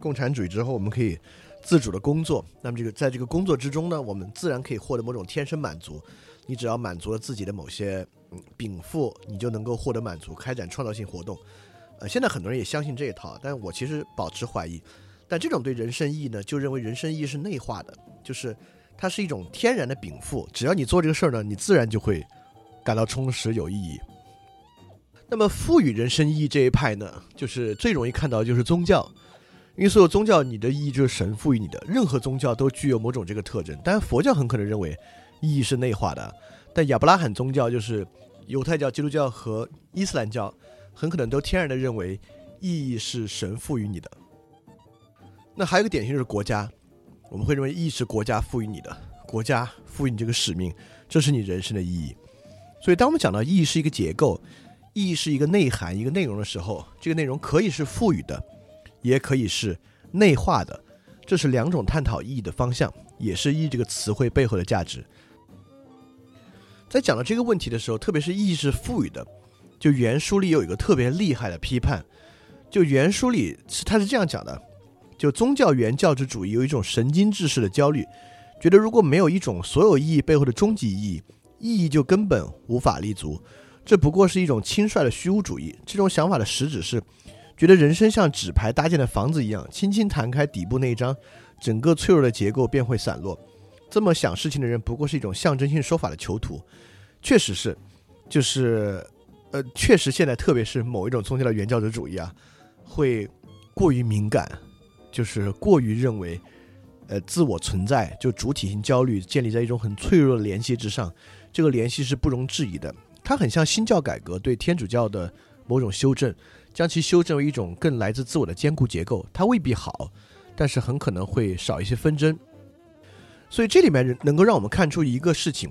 共产主义之后，我们可以自主的工作。那么这个在这个工作之中呢，我们自然可以获得某种天生满足。你只要满足了自己的某些。禀赋，你就能够获得满足，开展创造性活动。呃，现在很多人也相信这一套，但我其实保持怀疑。但这种对人生意义呢，就认为人生意义是内化的，就是它是一种天然的禀赋。只要你做这个事儿呢，你自然就会感到充实有意义。那么赋予人生意义这一派呢，就是最容易看到的就是宗教，因为所有宗教你的意义就是神赋予你的，任何宗教都具有某种这个特征。但佛教很可能认为意义是内化的，但亚伯拉罕宗教就是。犹太教、基督教和伊斯兰教很可能都天然的认为意义是神赋予你的。那还有一个典型就是国家，我们会认为意义是国家赋予你的，国家赋予你这个使命，这是你人生的意义。所以，当我们讲到意义是一个结构，意义是一个内涵、一个内容的时候，这个内容可以是赋予的，也可以是内化的，这是两种探讨意义的方向，也是意义这个词汇背后的价值。在讲到这个问题的时候，特别是意义是赋予的，就原书里有一个特别厉害的批判，就原书里是他是这样讲的，就宗教原教旨主义有一种神经质式的焦虑，觉得如果没有一种所有意义背后的终极意义，意义就根本无法立足，这不过是一种轻率的虚无主义。这种想法的实质是，觉得人生像纸牌搭建的房子一样，轻轻弹开底部那一张，整个脆弱的结构便会散落。这么想事情的人，不过是一种象征性说法的囚徒。确实是，就是，呃，确实现在特别是某一种宗教的原教旨主义啊，会过于敏感，就是过于认为，呃，自我存在就主体性焦虑建立在一种很脆弱的联系之上，这个联系是不容置疑的。它很像新教改革对天主教的某种修正，将其修正为一种更来自自我的坚固结构。它未必好，但是很可能会少一些纷争。所以这里面能够让我们看出一个事情：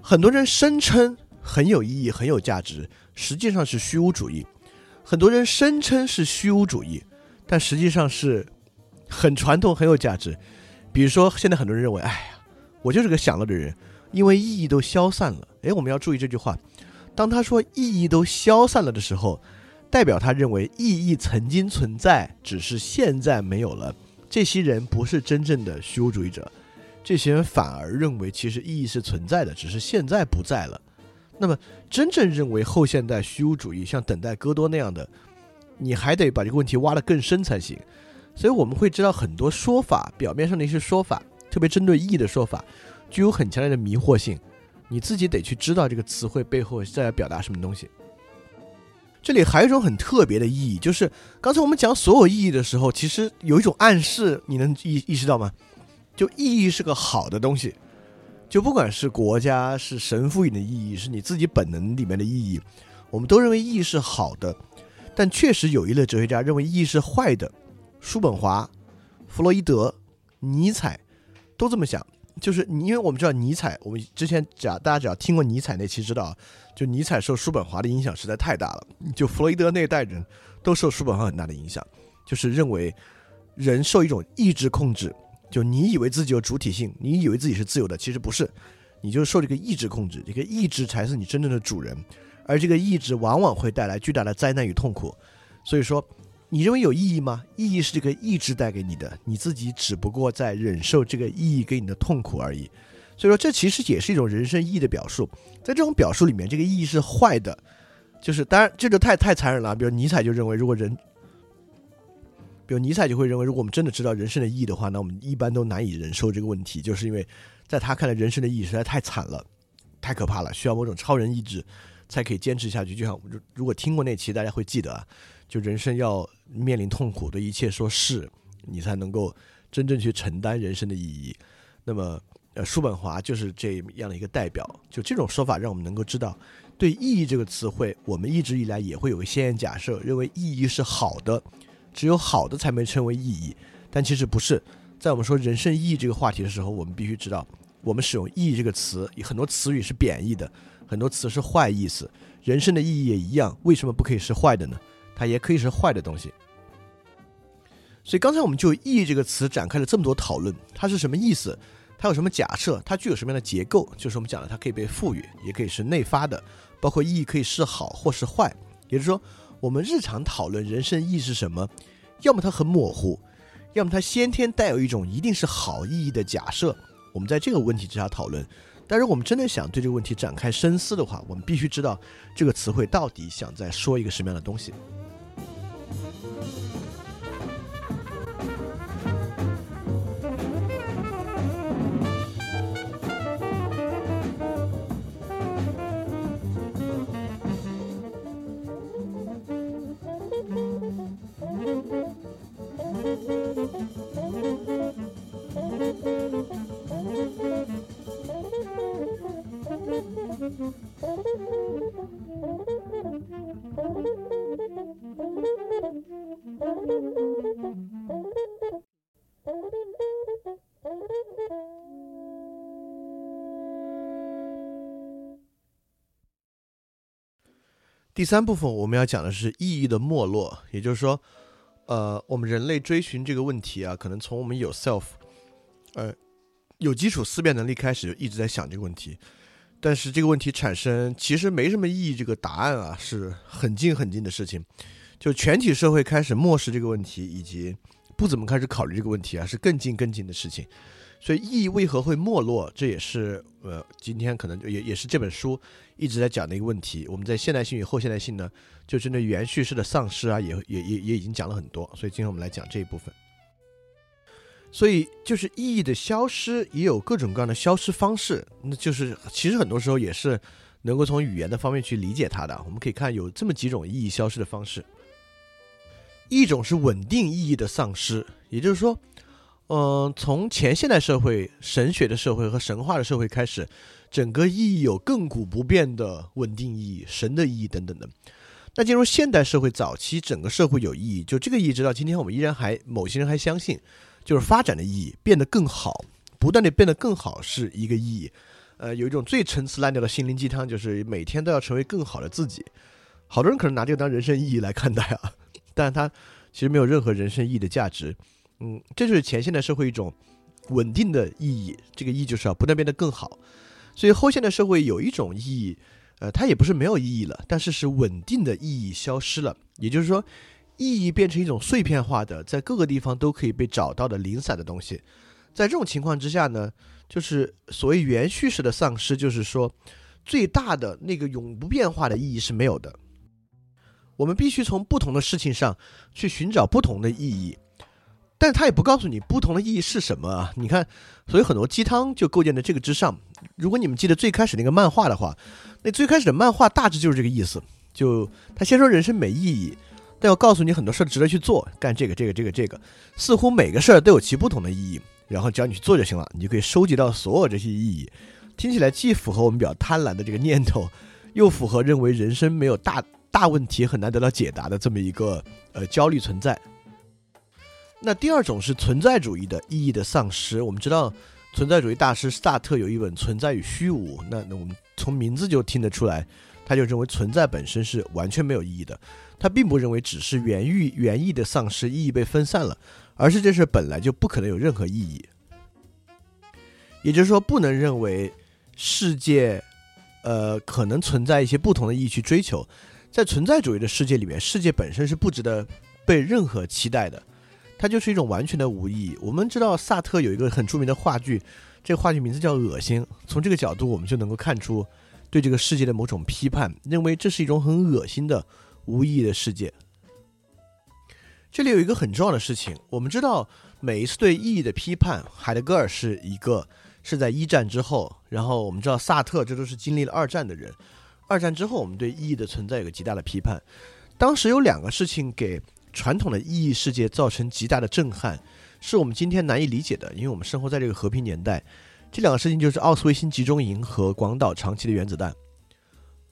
很多人声称很有意义、很有价值，实际上是虚无主义；很多人声称是虚无主义，但实际上是很传统、很有价值。比如说，现在很多人认为：“哎呀，我就是个享乐的人，因为意义都消散了。”哎，我们要注意这句话：当他说意义都消散了的时候，代表他认为意义曾经存在，只是现在没有了。这些人不是真正的虚无主义者。这些人反而认为，其实意义是存在的，只是现在不在了。那么，真正认为后现代虚无主义，像等待戈多那样的，你还得把这个问题挖得更深才行。所以，我们会知道很多说法，表面上的一些说法，特别针对意义的说法，具有很强烈的迷惑性。你自己得去知道这个词汇背后在表达什么东西。这里还有一种很特别的意义，就是刚才我们讲所有意义的时候，其实有一种暗示，你能意意识到吗？就意义是个好的东西，就不管是国家是神赋予的意义，是你自己本能里面的意义，我们都认为意义是好的。但确实有一类哲学家认为意义是坏的，叔本华、弗洛伊德、尼采都这么想。就是因为我们知道尼采，我们之前讲大家只要听过尼采那期知道，就尼采受叔本华的影响实在太大了。就弗洛伊德那一代人都受叔本华很大的影响，就是认为人受一种意志控制。就你以为自己有主体性，你以为自己是自由的，其实不是，你就受这个意志控制，这个意志才是你真正的主人，而这个意志往往会带来巨大的灾难与痛苦。所以说，你认为有意义吗？意义是这个意志带给你的，你自己只不过在忍受这个意义给你的痛苦而已。所以说，这其实也是一种人生意义的表述。在这种表述里面，这个意义是坏的，就是当然这就太太残忍了。比如尼采就认为，如果人比如尼采就会认为，如果我们真的知道人生的意义的话，那我们一般都难以忍受这个问题，就是因为在他看来，人生的意义实在太惨了，太可怕了，需要某种超人意志才可以坚持下去。就像如如果听过那期，大家会记得啊，就人生要面临痛苦，对一切说是，你才能够真正去承担人生的意义。那么，呃，叔本华就是这样的一个代表。就这种说法，让我们能够知道，对意义这个词汇，我们一直以来也会有个先验假设，认为意义是好的。只有好的才被称为意义，但其实不是。在我们说人生意义这个话题的时候，我们必须知道，我们使用意义这个词，很多词语是贬义的，很多词是坏意思。人生的意义也一样，为什么不可以是坏的呢？它也可以是坏的东西。所以刚才我们就意义这个词展开了这么多讨论，它是什么意思？它有什么假设？它具有什么样的结构？就是我们讲的，它可以被赋予，也可以是内发的，包括意义可以是好或是坏，也就是说。我们日常讨论人生意义是什么，要么它很模糊，要么它先天带有一种一定是好意义的假设。我们在这个问题之下讨论，但是我们真的想对这个问题展开深思的话，我们必须知道这个词汇到底想在说一个什么样的东西。第三部分我们要讲的是意义的没落也就是说呃我们人类追寻这个问题啊可能从我们有 self 呃有基础思辨能力开始就一直在想这个问题。但是这个问题产生其实没什么意义，这个答案啊是很近很近的事情。就全体社会开始漠视这个问题，以及不怎么开始考虑这个问题啊，是更近更近的事情。所以意义为何会没落，这也是呃今天可能也也是这本书一直在讲的一个问题。我们在现代性与后现代性呢，就针对原叙事的丧失啊，也也也也已经讲了很多。所以今天我们来讲这一部分。所以就是意义的消失也有各种各样的消失方式，那就是其实很多时候也是能够从语言的方面去理解它的。我们可以看有这么几种意义消失的方式，一种是稳定意义的丧失，也就是说。嗯，从前现代社会、神学的社会和神话的社会开始，整个意义有亘古不变的稳定意义、神的意义等等的。那进入现代社会早期，整个社会有意义，就这个意义，直到今天我们依然还某些人还相信，就是发展的意义变得更好，不断的变得更好是一个意义。呃，有一种最陈词滥调的心灵鸡汤，就是每天都要成为更好的自己。好多人可能拿这个当人生意义来看待啊，[LAUGHS] 但是它其实没有任何人生意义的价值。嗯，这就是前现代社会一种稳定的意义，这个意义就是要不断变得更好。所以后现代社会有一种意义，呃，它也不是没有意义了，但是是稳定的意义消失了。也就是说，意义变成一种碎片化的，在各个地方都可以被找到的零散的东西。在这种情况之下呢，就是所谓原叙事的丧失，就是说最大的那个永不变化的意义是没有的。我们必须从不同的事情上去寻找不同的意义。但他也不告诉你不同的意义是什么啊？你看，所以很多鸡汤就构建在这个之上。如果你们记得最开始那个漫画的话，那最开始的漫画大致就是这个意思。就他先说人生没意义，但要告诉你很多事儿值得去做，干这个这个这个这个，似乎每个事儿都有其不同的意义，然后只要你去做就行了，你就可以收集到所有这些意义。听起来既符合我们比较贪婪的这个念头，又符合认为人生没有大大问题很难得到解答的这么一个呃焦虑存在。那第二种是存在主义的意义的丧失。我们知道，存在主义大师萨特有一本《存在与虚无》，那那我们从名字就听得出来，他就认为存在本身是完全没有意义的。他并不认为只是原欲原意的丧失，意义被分散了，而是这事本来就不可能有任何意义。也就是说，不能认为世界，呃，可能存在一些不同的意义去追求。在存在主义的世界里面，世界本身是不值得被任何期待的。它就是一种完全的无意义。我们知道萨特有一个很著名的话剧，这个话剧名字叫《恶心》。从这个角度，我们就能够看出对这个世界的某种批判，认为这是一种很恶心的无意义的世界。这里有一个很重要的事情，我们知道每一次对意义的批判，海德格尔是一个是在一战之后，然后我们知道萨特这都是经历了二战的人。二战之后，我们对意义的存在有个极大的批判。当时有两个事情给。传统的意义世界造成极大的震撼，是我们今天难以理解的，因为我们生活在这个和平年代。这两个事情就是奥斯维辛集中营和广岛长期的原子弹。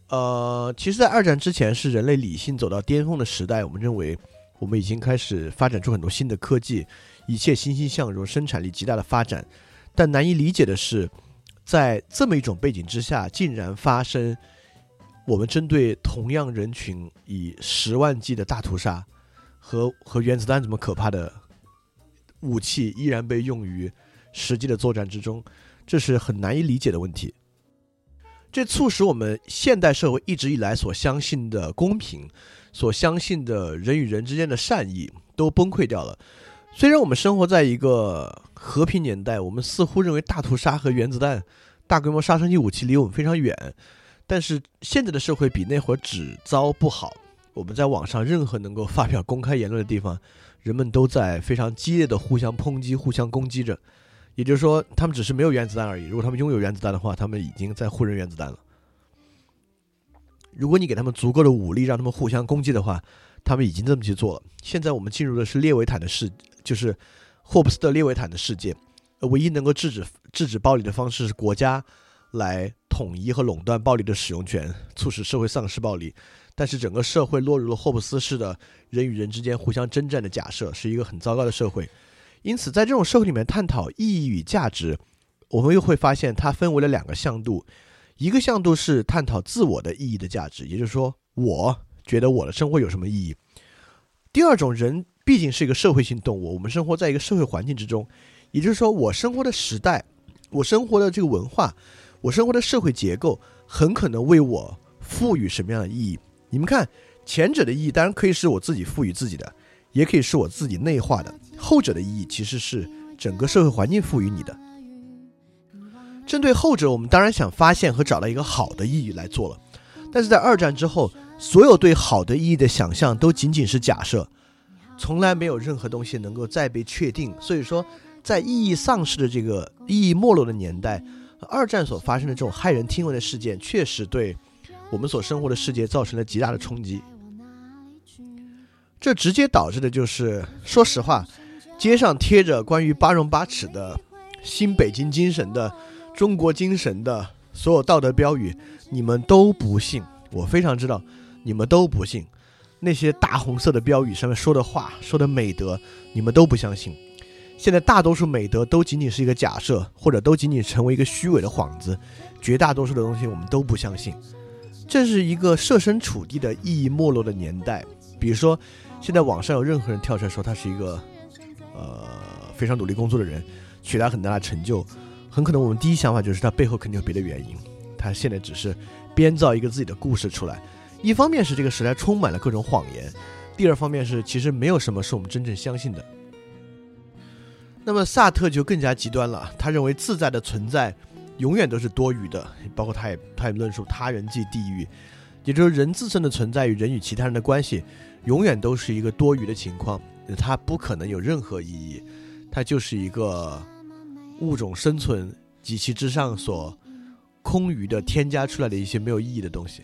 呃，其实，在二战之前是人类理性走到巅峰的时代，我们认为我们已经开始发展出很多新的科技，一切欣欣向荣，生产力极大的发展。但难以理解的是，在这么一种背景之下，竟然发生我们针对同样人群以十万计的大屠杀。和和原子弹这么可怕的武器依然被用于实际的作战之中，这是很难以理解的问题。这促使我们现代社会一直以来所相信的公平、所相信的人与人之间的善意都崩溃掉了。虽然我们生活在一个和平年代，我们似乎认为大屠杀和原子弹、大规模杀伤性武器离我们非常远，但是现在的社会比那会儿只糟不好。我们在网上任何能够发表公开言论的地方，人们都在非常激烈的互相抨击、互相攻击着。也就是说，他们只是没有原子弹而已。如果他们拥有原子弹的话，他们已经在互扔原子弹了。如果你给他们足够的武力，让他们互相攻击的话，他们已经这么去做了。现在我们进入的是列维坦的世，就是霍布斯的列维坦的世界。唯一能够制止制止暴力的方式是国家来统一和垄断暴力的使用权，促使社会丧失暴力。但是整个社会落入了霍布斯式的人与人之间互相征战的假设，是一个很糟糕的社会。因此，在这种社会里面探讨意义与价值，我们又会发现它分为了两个向度。一个向度是探讨自我的意义的价值，也就是说我觉得我的生活有什么意义。第二种人毕竟是一个社会性动物，我们生活在一个社会环境之中，也就是说，我生活的时代，我生活的这个文化，我生活的社会结构，很可能为我赋予什么样的意义。你们看，前者的意义当然可以是我自己赋予自己的，也可以是我自己内化的；后者的意义其实是整个社会环境赋予你的。针对后者，我们当然想发现和找到一个好的意义来做了，但是在二战之后。所有对好的意义的想象都仅仅是假设，从来没有任何东西能够再被确定。所以说，在意义丧失的这个意义没落的年代，二战所发生的这种骇人听闻的事件，确实对我们所生活的世界造成了极大的冲击。这直接导致的就是，说实话，街上贴着关于八荣八耻的新北京精神的中国精神的所有道德标语，你们都不信。我非常知道。你们都不信，那些大红色的标语上面说的话、说的美德，你们都不相信。现在大多数美德都仅仅是一个假设，或者都仅仅成为一个虚伪的幌子。绝大多数的东西我们都不相信。这是一个设身处地的意义没落的年代。比如说，现在网上有任何人跳出来说他是一个，呃，非常努力工作的人，取得很大的成就，很可能我们第一想法就是他背后肯定有别的原因。他现在只是编造一个自己的故事出来。一方面是这个时代充满了各种谎言，第二方面是其实没有什么是我们真正相信的。那么萨特就更加极端了，他认为自在的存在永远都是多余的，包括他也他也论述他人即地狱，也就是人自身的存在与人与其他人的关系永远都是一个多余的情况，它不可能有任何意义，它就是一个物种生存及其之上所空余的添加出来的一些没有意义的东西。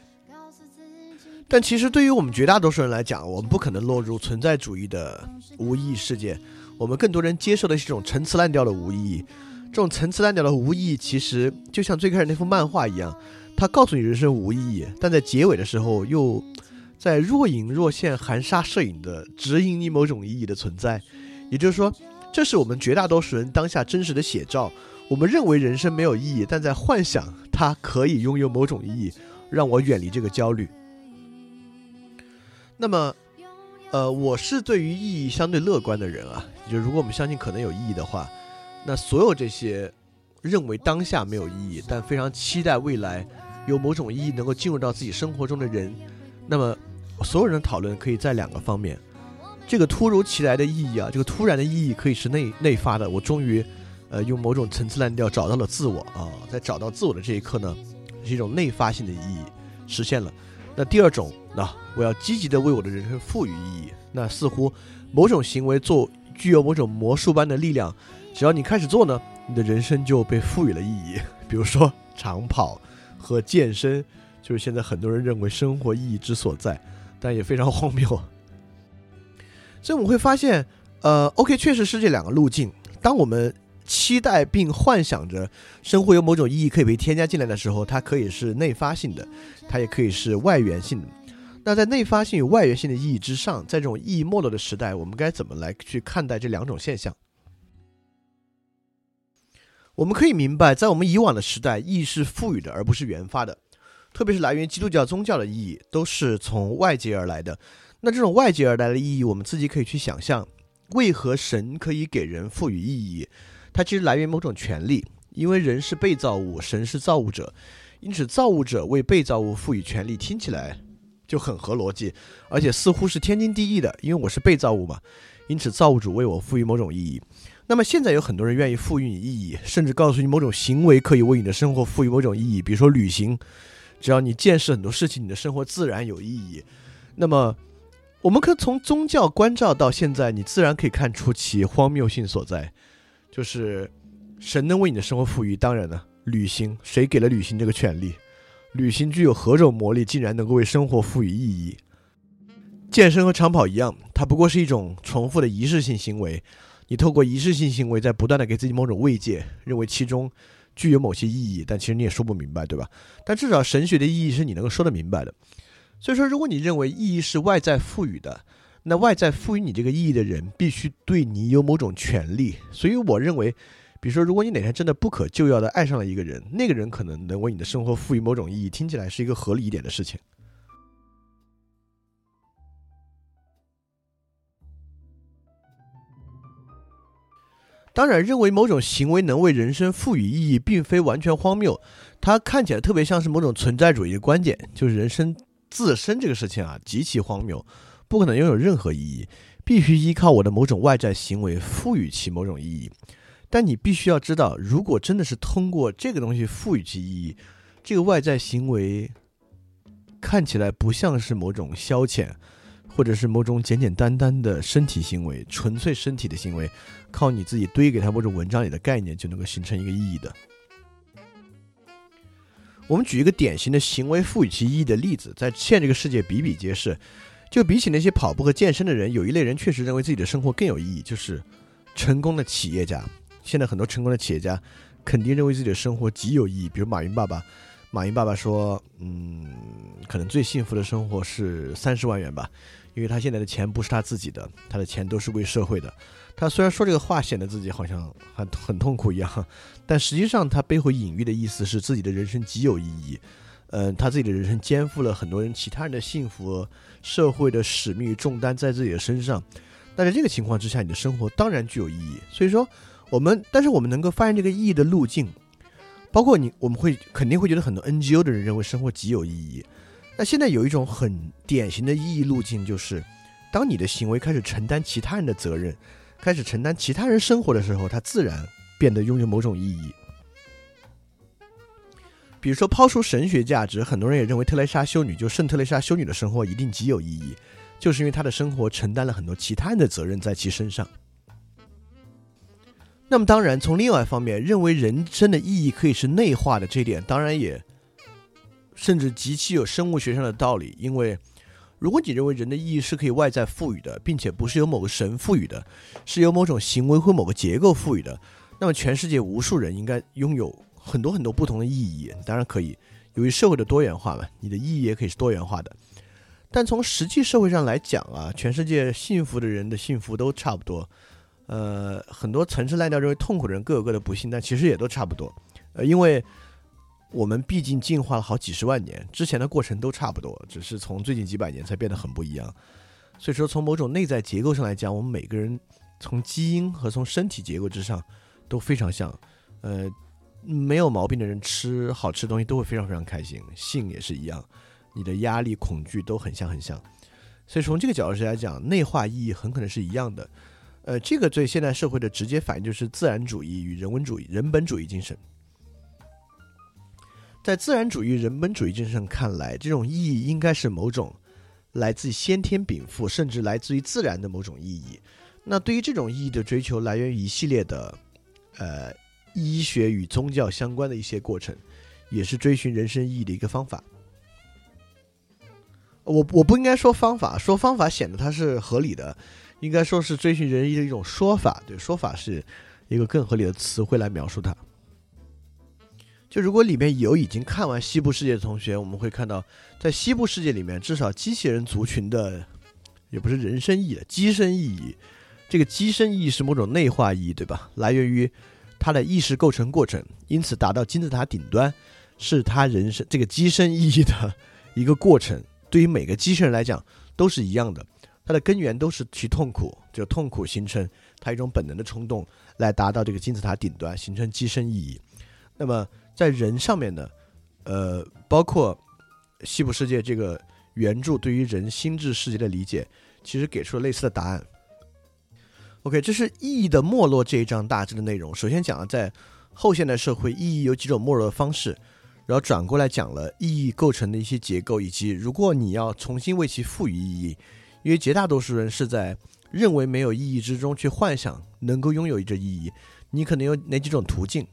但其实对于我们绝大多数人来讲，我们不可能落入存在主义的无意义世界。我们更多人接受的是一种陈词滥调的无意义。这种陈词滥调的无意义，其实就像最开始那幅漫画一样，它告诉你人生无意义，但在结尾的时候又在若隐若现、含沙射影的指引你某种意义的存在。也就是说，这是我们绝大多数人当下真实的写照。我们认为人生没有意义，但在幻想它可以拥有某种意义，让我远离这个焦虑。那么，呃，我是对于意义相对乐观的人啊。就如果我们相信可能有意义的话，那所有这些认为当下没有意义，但非常期待未来有某种意义能够进入到自己生活中的人，那么所有人的讨论可以在两个方面：这个突如其来的意义啊，这个突然的意义可以是内内发的。我终于，呃，用某种陈词滥调找到了自我啊，在找到自我的这一刻呢，是一种内发性的意义实现了。那第二种，那我要积极的为我的人生赋予意义。那似乎某种行为做具有某种魔术般的力量，只要你开始做呢，你的人生就被赋予了意义。[LAUGHS] 比如说长跑和健身，就是现在很多人认为生活意义之所在，但也非常荒谬。所以我们会发现，呃，OK，确实是这两个路径。当我们期待并幻想着生活有某种意义可以被添加进来的时候，它可以是内发性的，它也可以是外源性的。那在内发性与外源性的意义之上，在这种意义没落的时代，我们该怎么来去看待这两种现象？我们可以明白，在我们以往的时代，意义是赋予的，而不是原发的。特别是来源基督教宗教的意义，都是从外界而来的。那这种外界而来的意义，我们自己可以去想象，为何神可以给人赋予意义？它其实来源某种权利，因为人是被造物，神是造物者，因此造物者为被造物赋予权利，听起来就很合逻辑，而且似乎是天经地义的。因为我是被造物嘛，因此造物主为我赋予某种意义。那么现在有很多人愿意赋予你意义，甚至告诉你某种行为可以为你的生活赋予某种意义，比如说旅行，只要你见识很多事情，你的生活自然有意义。那么我们可从宗教关照到现在，你自然可以看出其荒谬性所在。就是神能为你的生活赋予，当然呢，旅行谁给了旅行这个权利？旅行具有何种魔力，竟然能够为生活赋予意义？健身和长跑一样，它不过是一种重复的仪式性行为。你透过仪式性行为，在不断的给自己某种慰藉，认为其中具有某些意义，但其实你也说不明白，对吧？但至少神学的意义是你能够说得明白的。所以说，如果你认为意义是外在赋予的，那外在赋予你这个意义的人，必须对你有某种权利。所以我认为，比如说，如果你哪天真的不可救药的爱上了一个人，那个人可能能为你的生活赋予某种意义，听起来是一个合理一点的事情。当然，认为某种行为能为人生赋予意义，并非完全荒谬。它看起来特别像是某种存在主义的观点，就是人生自身这个事情啊，极其荒谬，不可能拥有任何意义，必须依靠我的某种外在行为赋予其某种意义。但你必须要知道，如果真的是通过这个东西赋予其意义，这个外在行为看起来不像是某种消遣。或者是某种简简单单的身体行为，纯粹身体的行为，靠你自己堆给他某种文章里的概念就能够形成一个意义的。我们举一个典型的行为赋予其意义的例子，在现这个世界比比皆是。就比起那些跑步和健身的人，有一类人确实认为自己的生活更有意义，就是成功的企业家。现在很多成功的企业家肯定认为自己的生活极有意义，比如马云爸爸。马云爸爸说：“嗯，可能最幸福的生活是三十万元吧。”因为他现在的钱不是他自己的，他的钱都是为社会的。他虽然说这个话显得自己好像很很痛苦一样，但实际上他背后隐喻的意思是自己的人生极有意义。嗯，他自己的人生肩负了很多人其他人的幸福、社会的使命与重担在自己的身上。那在这个情况之下，你的生活当然具有意义。所以说，我们但是我们能够发现这个意义的路径，包括你我们会肯定会觉得很多 NGO 的人认为生活极有意义。那现在有一种很典型的意义路径，就是当你的行为开始承担其他人的责任，开始承担其他人生活的时候，它自然变得拥有某种意义。比如说，抛出神学价值，很多人也认为特蕾莎修女就圣特蕾莎修女的生活一定极有意义，就是因为她的生活承担了很多其他人的责任在其身上。那么，当然从另外一方面，认为人生的意义可以是内化的，这点当然也。甚至极其有生物学上的道理，因为如果你认为人的意义是可以外在赋予的，并且不是由某个神赋予的，是由某种行为或某个结构赋予的，那么全世界无数人应该拥有很多很多不同的意义。当然可以，由于社会的多元化嘛，你的意义也可以是多元化的。但从实际社会上来讲啊，全世界幸福的人的幸福都差不多。呃，很多层次烂掉认为痛苦的人各有各的不幸，但其实也都差不多。呃，因为。我们毕竟进化了好几十万年，之前的过程都差不多，只是从最近几百年才变得很不一样。所以说，从某种内在结构上来讲，我们每个人从基因和从身体结构之上都非常像。呃，没有毛病的人吃好吃的东西都会非常非常开心，性也是一样，你的压力、恐惧都很像很像。所以从这个角度上来讲，内化意义很可能是一样的。呃，这个对现代社会的直接反应就是自然主义与人文主义、人本主义精神。在自然主义、人本主义精神看来，这种意义应该是某种来自先天禀赋，甚至来自于自然的某种意义。那对于这种意义的追求，来源于一系列的，呃，医学与宗教相关的一些过程，也是追寻人生意义的一个方法。我我不应该说方法，说方法显得它是合理的，应该说是追寻人意的一种说法。对，说法是一个更合理的词汇来描述它。就如果里面有已经看完西部世界的同学，我们会看到，在西部世界里面，至少机器人族群的，也不是人生意义机身意义，这个机身意义是某种内化意义，对吧？来源于它的意识构成过程，因此达到金字塔顶端，是它人生这个机身意义的一个过程。对于每个机器人来讲都是一样的，它的根源都是其痛苦，就痛苦形成它一种本能的冲动，来达到这个金字塔顶端，形成机身意义。那么。在人上面呢，呃，包括西部世界这个原著对于人心智世界的理解，其实给出了类似的答案。OK，这是意义的没落这一章大致的内容。首先讲了在后现代社会，意义有几种没落的方式，然后转过来讲了意义构成的一些结构，以及如果你要重新为其赋予意义，因为绝大多数人是在认为没有意义之中去幻想能够拥有一个意义，你可能有哪几种途径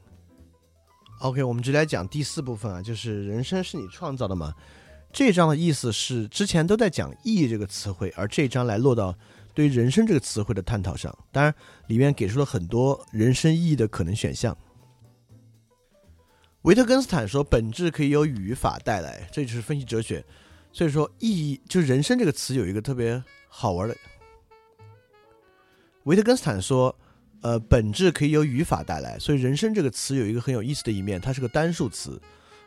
？OK，我们直接来讲第四部分啊，就是人生是你创造的吗？这章的意思是之前都在讲意义这个词汇，而这章来落到对于人生这个词汇的探讨上。当然，里面给出了很多人生意义的可能选项。维特根斯坦说，本质可以由语法带来，这就是分析哲学。所以说，意义就人生这个词有一个特别好玩的。维特根斯坦说。呃，本质可以由语法带来，所以“人生”这个词有一个很有意思的一面，它是个单数词。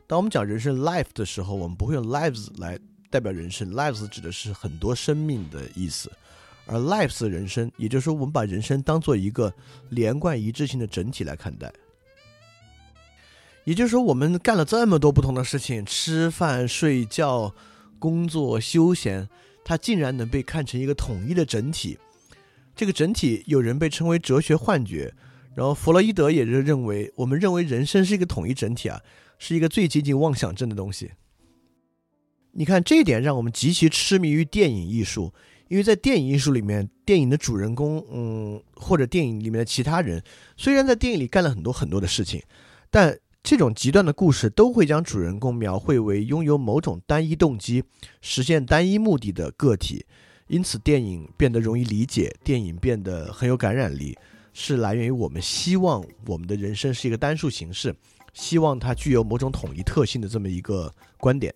当我们讲人生 （life） 的时候，我们不会用 “lives” 来代表人生，“lives” 指的是很多生命的意思，而 “lives” 人生，也就是说，我们把人生当做一个连贯一致性的整体来看待。也就是说，我们干了这么多不同的事情，吃饭、睡觉、工作、休闲，它竟然能被看成一个统一的整体。这个整体，有人被称为哲学幻觉，然后弗洛伊德也是认为，我们认为人生是一个统一整体啊，是一个最接近妄想症的东西。你看这一点，让我们极其痴迷于电影艺术，因为在电影艺术里面，电影的主人公，嗯，或者电影里面的其他人，虽然在电影里干了很多很多的事情，但这种极端的故事都会将主人公描绘为拥有某种单一动机、实现单一目的的个体，因此电影变得容易理解，电影变得很有感染力，是来源于我们希望我们的人生是一个单数形式，希望它具有某种统一特性的这么一个观点。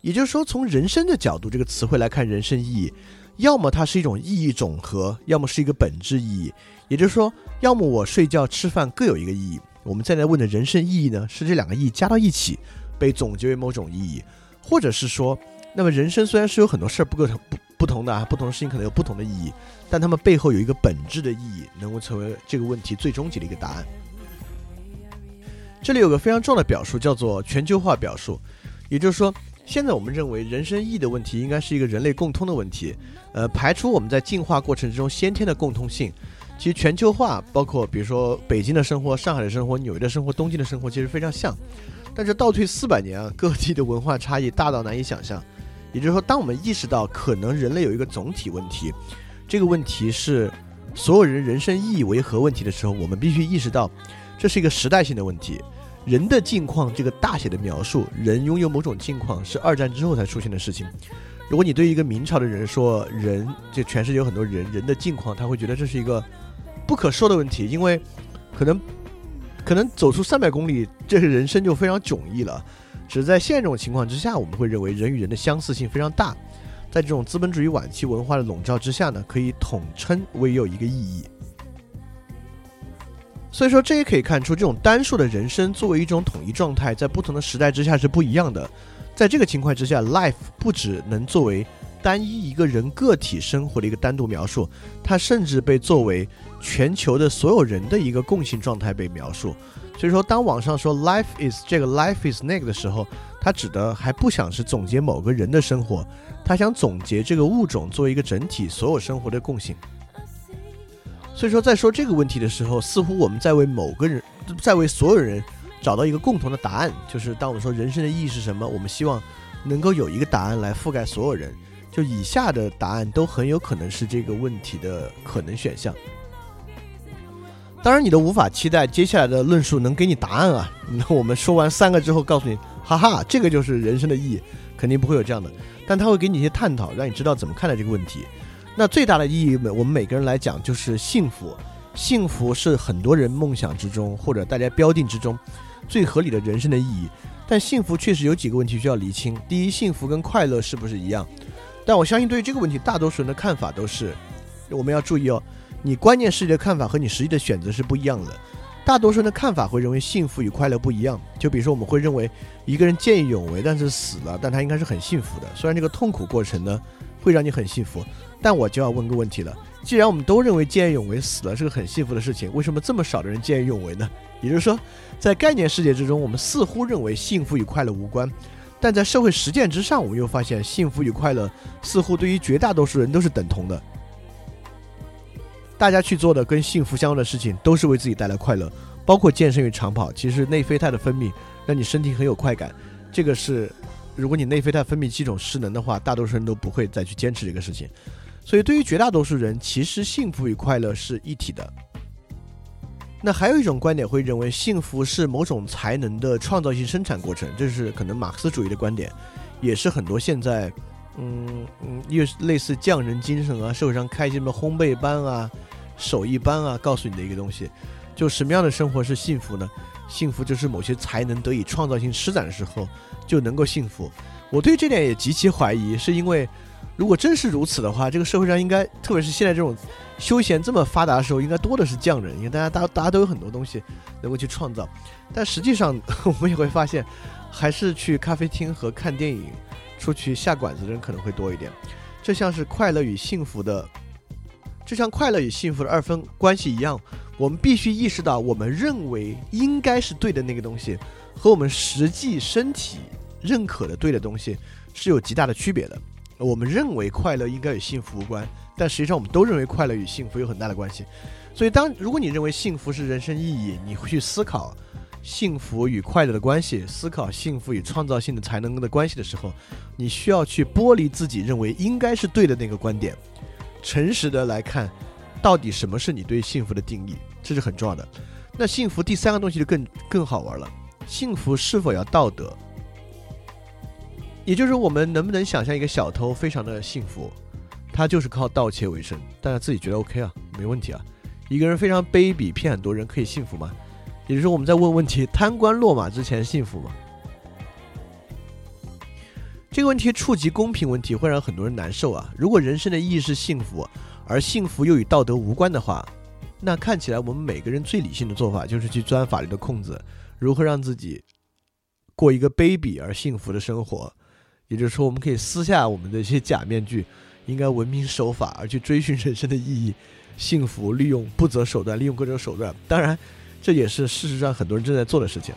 也就是说，从人生的角度这个词汇来看，人生意义，要么它是一种意义总和，要么是一个本质意义。也就是说，要么我睡觉、吃饭各有一个意义。我们再来问的人生意义呢？是这两个意义加到一起，被总结为某种意义，或者是说，那么人生虽然是有很多事儿不同不不同的啊，不同的事情可能有不同的意义，但它们背后有一个本质的意义，能够成为这个问题最终极的一个答案。这里有个非常重要的表述，叫做全球化表述，也就是说，现在我们认为人生意义的问题应该是一个人类共通的问题，呃，排除我们在进化过程之中先天的共通性。其实全球化包括，比如说北京的生活、上海的生活、纽约的生活、东京的生活，其实非常像。但是倒退四百年啊，各地的文化差异大到难以想象。也就是说，当我们意识到可能人类有一个总体问题，这个问题是所有人人生意义为何问题的时候，我们必须意识到这是一个时代性的问题。人的境况这个大写的描述，人拥有某种境况是二战之后才出现的事情。如果你对一个明朝的人说人，就全世界有很多人人的境况，他会觉得这是一个。不可说的问题，因为可能可能走出三百公里，这是人生就非常迥异了。只是在现这种情况之下，我们会认为人与人的相似性非常大。在这种资本主义晚期文化的笼罩之下呢，可以统称为有一个意义。所以说，这也可以看出，这种单数的人生作为一种统一状态，在不同的时代之下是不一样的。在这个情况之下，life 不只能作为单一一个人个体生活的一个单独描述，它甚至被作为。全球的所有人的一个共性状态被描述，所以说当网上说 life is 这个 life is 那个的时候，它指的还不想是总结某个人的生活，他想总结这个物种作为一个整体所有生活的共性。所以说在说这个问题的时候，似乎我们在为某个人，在为所有人找到一个共同的答案，就是当我们说人生的意义是什么，我们希望能够有一个答案来覆盖所有人，就以下的答案都很有可能是这个问题的可能选项。当然，你都无法期待接下来的论述能给你答案啊！[LAUGHS] 那我们说完三个之后，告诉你，哈哈，这个就是人生的意义，肯定不会有这样的。但他会给你一些探讨，让你知道怎么看待这个问题。那最大的意义，我们每个人来讲就是幸福。幸福是很多人梦想之中，或者大家标定之中最合理的人生的意义。但幸福确实有几个问题需要厘清。第一，幸福跟快乐是不是一样？但我相信，对于这个问题，大多数人的看法都是，我们要注意哦。你观念世界的看法和你实际的选择是不一样的。大多数人的看法会认为幸福与快乐不一样。就比如说，我们会认为一个人见义勇为，但是死了，但他应该是很幸福的。虽然这个痛苦过程呢会让你很幸福，但我就要问个问题了：既然我们都认为见义勇为死了是个很幸福的事情，为什么这么少的人见义勇为呢？也就是说，在概念世界之中，我们似乎认为幸福与快乐无关，但在社会实践之上，我们又发现幸福与快乐似乎对于绝大多数人都是等同的。大家去做的跟幸福相关的事情，都是为自己带来快乐，包括健身与长跑。其实内啡肽的分泌让你身体很有快感，这个是，如果你内啡肽分泌系统失能的话，大多数人都不会再去坚持这个事情。所以对于绝大多数人，其实幸福与快乐是一体的。那还有一种观点会认为，幸福是某种才能的创造性生产过程，这是可能马克思主义的观点，也是很多现在，嗯嗯，又类似匠人精神啊，社会上开什么烘焙班啊。手艺班啊，告诉你的一个东西，就什么样的生活是幸福呢？幸福就是某些才能得以创造性施展的时候就能够幸福。我对这点也极其怀疑，是因为如果真是如此的话，这个社会上应该，特别是现在这种休闲这么发达的时候，应该多的是匠人，因为大家大大家都有很多东西能够去创造。但实际上，我们也会发现，还是去咖啡厅和看电影、出去下馆子的人可能会多一点。这像是快乐与幸福的，就像快乐与幸福的二分关系一样，我们必须意识到，我们认为应该是对的那个东西，和我们实际身体认可的对的东西是有极大的区别的。我们认为快乐应该与幸福无关，但实际上我们都认为快乐与幸福有很大的关系。所以，当如果你认为幸福是人生意义，你会去思考。幸福与快乐的关系，思考幸福与创造性的才能的关系的时候，你需要去剥离自己认为应该是对的那个观点，诚实的来看，到底什么是你对幸福的定义，这是很重要的。那幸福第三个东西就更更好玩了，幸福是否要道德？也就是我们能不能想象一个小偷非常的幸福，他就是靠盗窃为生，大家自己觉得 OK 啊，没问题啊。一个人非常卑鄙，骗很多人，可以幸福吗？也就是说，我们在问问题：贪官落马之前幸福吗？这个问题触及公平问题，会让很多人难受啊。如果人生的意义是幸福，而幸福又与道德无关的话，那看起来我们每个人最理性的做法就是去钻法律的空子，如何让自己过一个卑鄙而幸福的生活。也就是说，我们可以撕下我们的一些假面具，应该文明守法，而去追寻人生的意义、幸福，利用不择手段，利用各种手段。当然。这也是事实上很多人正在做的事情。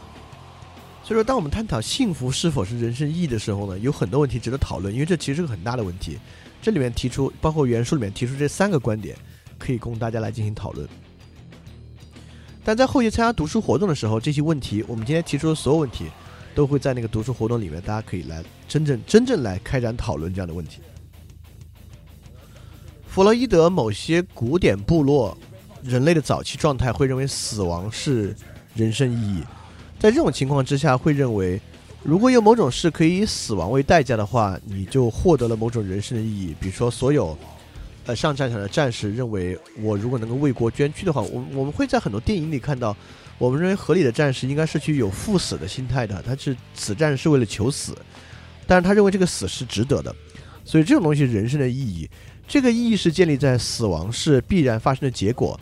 所以说，当我们探讨幸福是否是人生意义的时候呢，有很多问题值得讨论，因为这其实是个很大的问题。这里面提出，包括原书里面提出这三个观点，可以供大家来进行讨论。但在后续参加读书活动的时候，这些问题，我们今天提出的所有问题，都会在那个读书活动里面，大家可以来真正真正来开展讨论这样的问题。弗洛伊德某些古典部落。人类的早期状态会认为死亡是人生意义，在这种情况之下，会认为如果有某种事可以以死亡为代价的话，你就获得了某种人生的意义。比如说，所有呃上战场的战士认为，我如果能够为国捐躯的话，我我们会在很多电影里看到，我们认为合理的战士应该是去有赴死的心态的，他是此战是为了求死，但是他认为这个死是值得的，所以这种东西人生的意义。这个意义是建立在死亡是必然发生的结果，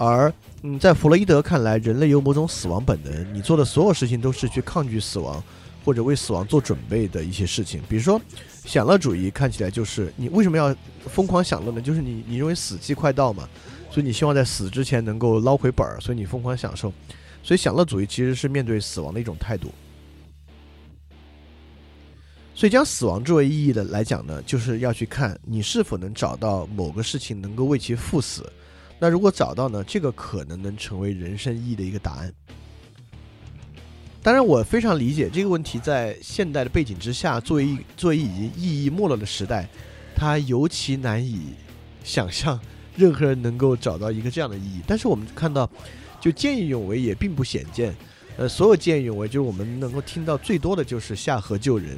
而嗯，在弗洛伊德看来，人类有某种死亡本能，你做的所有事情都是去抗拒死亡或者为死亡做准备的一些事情。比如说，享乐主义看起来就是你为什么要疯狂享乐呢？就是你你认为死期快到嘛，所以你希望在死之前能够捞回本儿，所以你疯狂享受。所以享乐主义其实是面对死亡的一种态度。所以，将死亡作为意义的来讲呢，就是要去看你是否能找到某个事情能够为其赴死。那如果找到呢，这个可能能成为人生意义的一个答案。当然，我非常理解这个问题，在现代的背景之下，作为作为已经意义没落的时代，它尤其难以想象任何人能够找到一个这样的意义。但是我们看到，就见义勇为也并不鲜见。呃，所有见义勇为，就是我们能够听到最多的就是下河救人。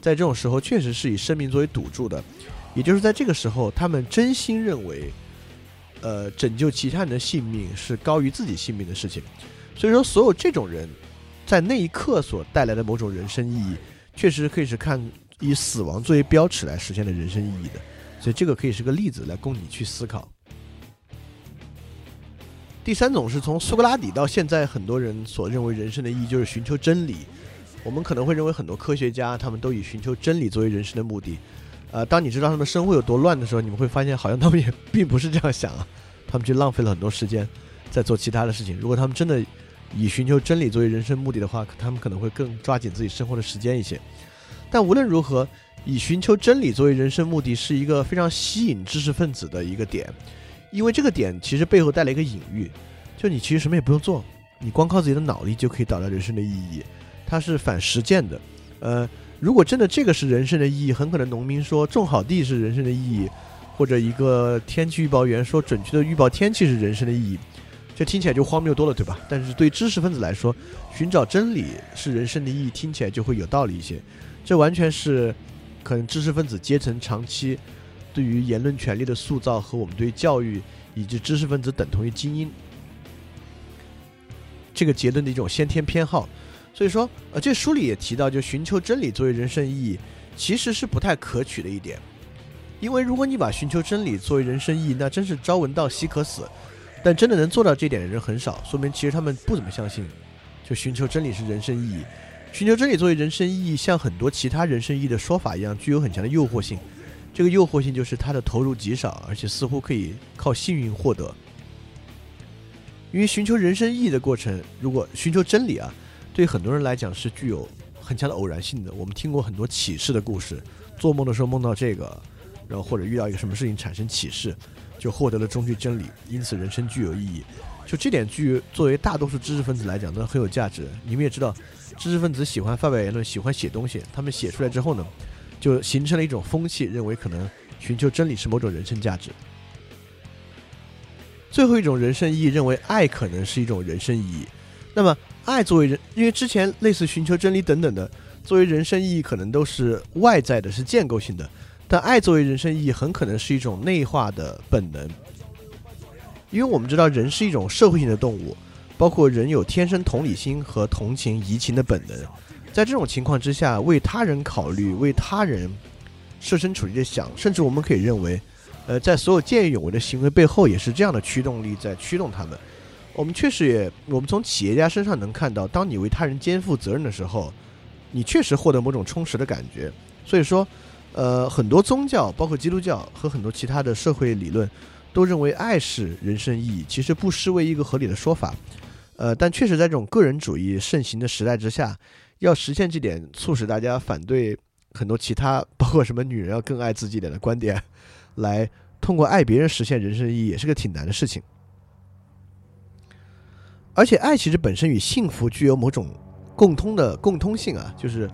在这种时候，确实是以生命作为赌注的，也就是在这个时候，他们真心认为，呃，拯救其他人的性命是高于自己性命的事情。所以说，所有这种人，在那一刻所带来的某种人生意义，确实可以是看以死亡作为标尺来实现的人生意义的。所以这个可以是个例子来供你去思考。第三种是从苏格拉底到现在，很多人所认为人生的意义就是寻求真理。我们可能会认为很多科学家他们都以寻求真理作为人生的目的，呃，当你知道他们生活有多乱的时候，你们会发现好像他们也 [LAUGHS] 并不是这样想啊，他们就浪费了很多时间在做其他的事情。如果他们真的以寻求真理作为人生目的的话，他们可能会更抓紧自己生活的时间一些。但无论如何，以寻求真理作为人生目的是一个非常吸引知识分子的一个点，因为这个点其实背后带了一个隐喻，就你其实什么也不用做，你光靠自己的脑力就可以找到人生的意义。它是反实践的，呃，如果真的这个是人生的意义，很可能农民说种好地是人生的意义，或者一个天气预报员说准确的预报天气是人生的意义，这听起来就荒谬多了，对吧？但是对知识分子来说，寻找真理是人生的意义，听起来就会有道理一些。这完全是可能知识分子阶层长期对于言论权利的塑造和我们对教育以及知识分子等同于精英这个结论的一种先天偏好。所以说，呃，这书里也提到，就寻求真理作为人生意义，其实是不太可取的一点。因为如果你把寻求真理作为人生意义，那真是朝闻道夕可死。但真的能做到这点的人很少，说明其实他们不怎么相信，就寻求真理是人生意义。寻求真理作为人生意义，像很多其他人生意义的说法一样，具有很强的诱惑性。这个诱惑性就是它的投入极少，而且似乎可以靠幸运获得。因为寻求人生意义的过程，如果寻求真理啊，对很多人来讲是具有很强的偶然性的。我们听过很多启示的故事，做梦的时候梦到这个，然后或者遇到一个什么事情产生启示，就获得了终极真理，因此人生具有意义。就这点，具作为大多数知识分子来讲，都很有价值。你们也知道，知识分子喜欢发表言论，喜欢写东西，他们写出来之后呢？就形成了一种风气，认为可能寻求真理是某种人生价值。最后一种人生意义，认为爱可能是一种人生意义。那么，爱作为人，因为之前类似寻求真理等等的，作为人生意义可能都是外在的，是建构性的。但爱作为人生意义，很可能是一种内化的本能。因为我们知道，人是一种社会性的动物，包括人有天生同理心和同情、移情的本能。在这种情况之下，为他人考虑，为他人设身处地的想，甚至我们可以认为，呃，在所有见义勇为的行为背后，也是这样的驱动力在驱动他们。我们确实也，我们从企业家身上能看到，当你为他人肩负责任的时候，你确实获得某种充实的感觉。所以说，呃，很多宗教，包括基督教和很多其他的社会理论，都认为爱是人生意义，其实不失为一个合理的说法。呃，但确实在这种个人主义盛行的时代之下。要实现这点，促使大家反对很多其他，包括什么女人要更爱自己点的观点，来通过爱别人实现人生意义，也是个挺难的事情。而且，爱其实本身与幸福具有某种共通的共通性啊，就是，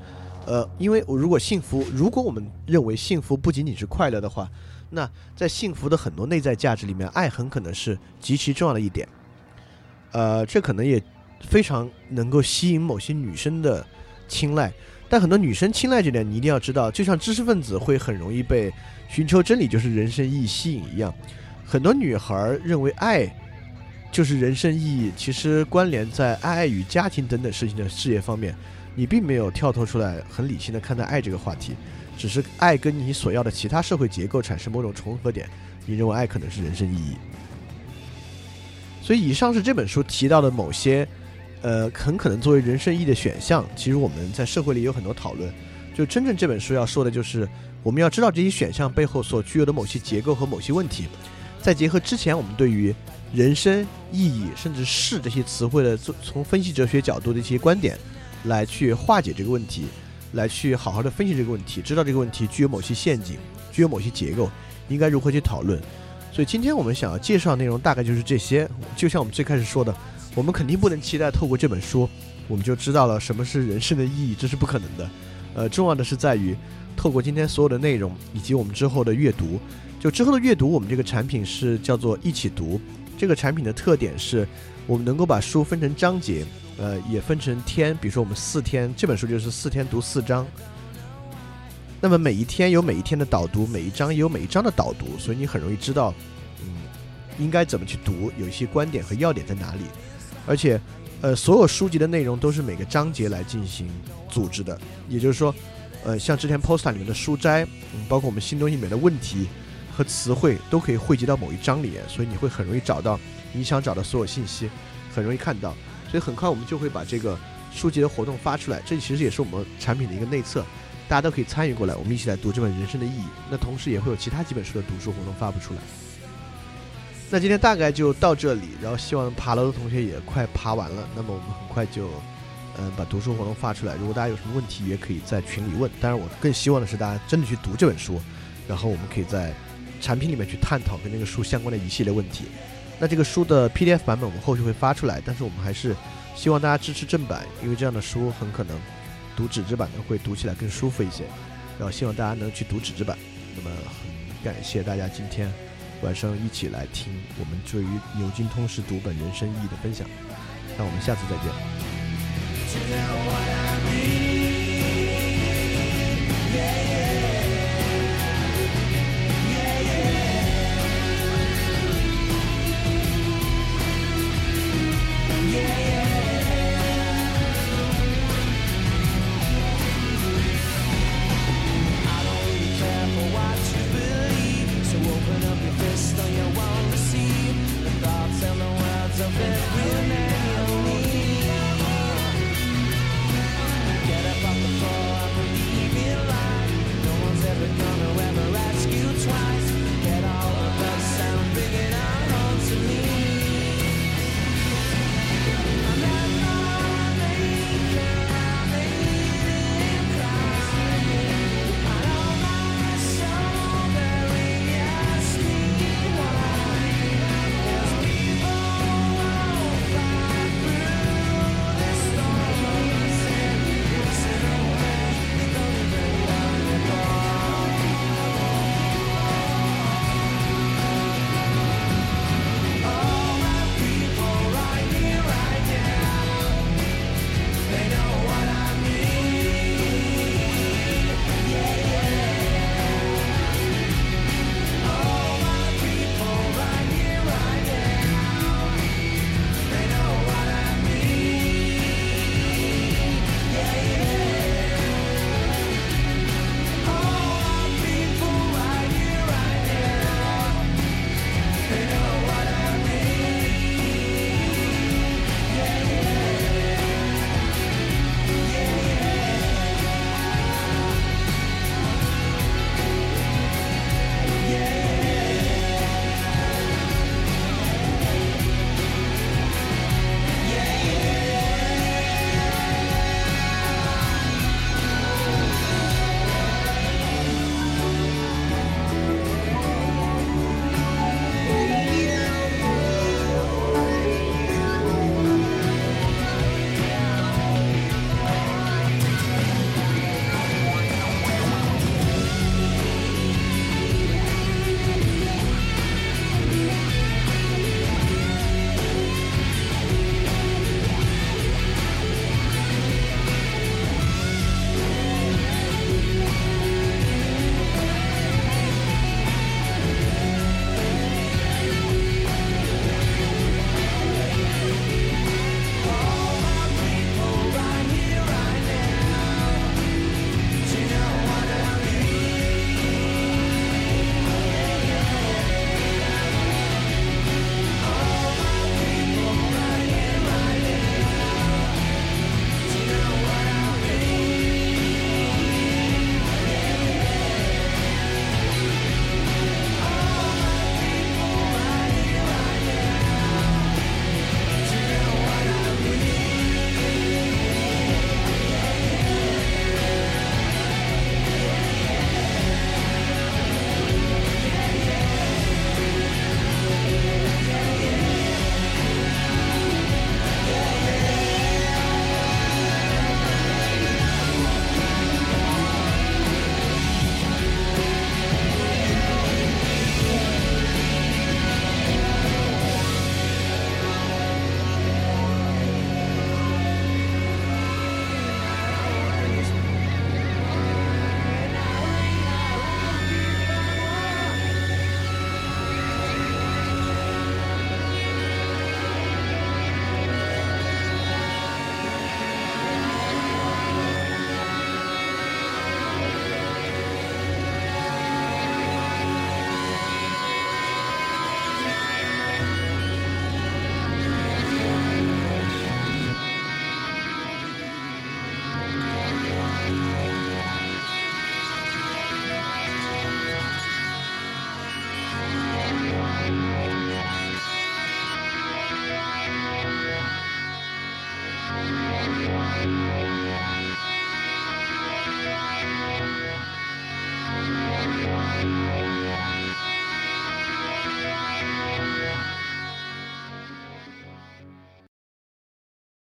呃，因为如果幸福，如果我们认为幸福不仅仅是快乐的话，那在幸福的很多内在价值里面，爱很可能是极其重要的一点。呃，这可能也非常能够吸引某些女生的。青睐，但很多女生青睐这点，你一定要知道，就像知识分子会很容易被寻求真理就是人生意义吸引一样，很多女孩认为爱就是人生意义，其实关联在爱与家庭等等事情的事业方面，你并没有跳脱出来很理性的看待爱这个话题，只是爱跟你所要的其他社会结构产生某种重合点，你认为爱可能是人生意义。所以以上是这本书提到的某些。呃，很可能作为人生意义的选项，其实我们在社会里有很多讨论。就真正这本书要说的就是，我们要知道这些选项背后所具有的某些结构和某些问题，再结合之前我们对于人生意义甚至是这些词汇的从分析哲学角度的一些观点，来去化解这个问题，来去好好的分析这个问题，知道这个问题具有某些陷阱，具有某些结构，应该如何去讨论。所以今天我们想要介绍的内容大概就是这些，就像我们最开始说的。我们肯定不能期待透过这本书，我们就知道了什么是人生的意义，这是不可能的。呃，重要的是在于，透过今天所有的内容以及我们之后的阅读，就之后的阅读，我们这个产品是叫做一起读。这个产品的特点是，我们能够把书分成章节，呃，也分成天，比如说我们四天，这本书就是四天读四章。那么每一天有每一天的导读，每一章也有每一章的导读，所以你很容易知道，嗯，应该怎么去读，有一些观点和要点在哪里。而且，呃，所有书籍的内容都是每个章节来进行组织的，也就是说，呃，像之前 Posta 里面的书摘，嗯，包括我们新东西里面的问题和词汇，都可以汇集到某一章里，所以你会很容易找到你想找的所有信息，很容易看到。所以很快我们就会把这个书籍的活动发出来，这其实也是我们产品的一个内测，大家都可以参与过来，我们一起来读这本《人生的意义》。那同时也会有其他几本书的读书活动发布出来。那今天大概就到这里，然后希望爬楼的同学也快爬完了。那么我们很快就，嗯，把读书活动发出来。如果大家有什么问题，也可以在群里问。当然，我更希望的是大家真的去读这本书，然后我们可以在产品里面去探讨跟这个书相关的一系列问题。那这个书的 PDF 版本我们后续会发出来，但是我们还是希望大家支持正版，因为这样的书很可能读纸质版的会读起来更舒服一些。然后希望大家能去读纸质版。那么很感谢大家今天。晚上一起来听我们对于牛津通识读本人生意义的分享，那我们下次再见。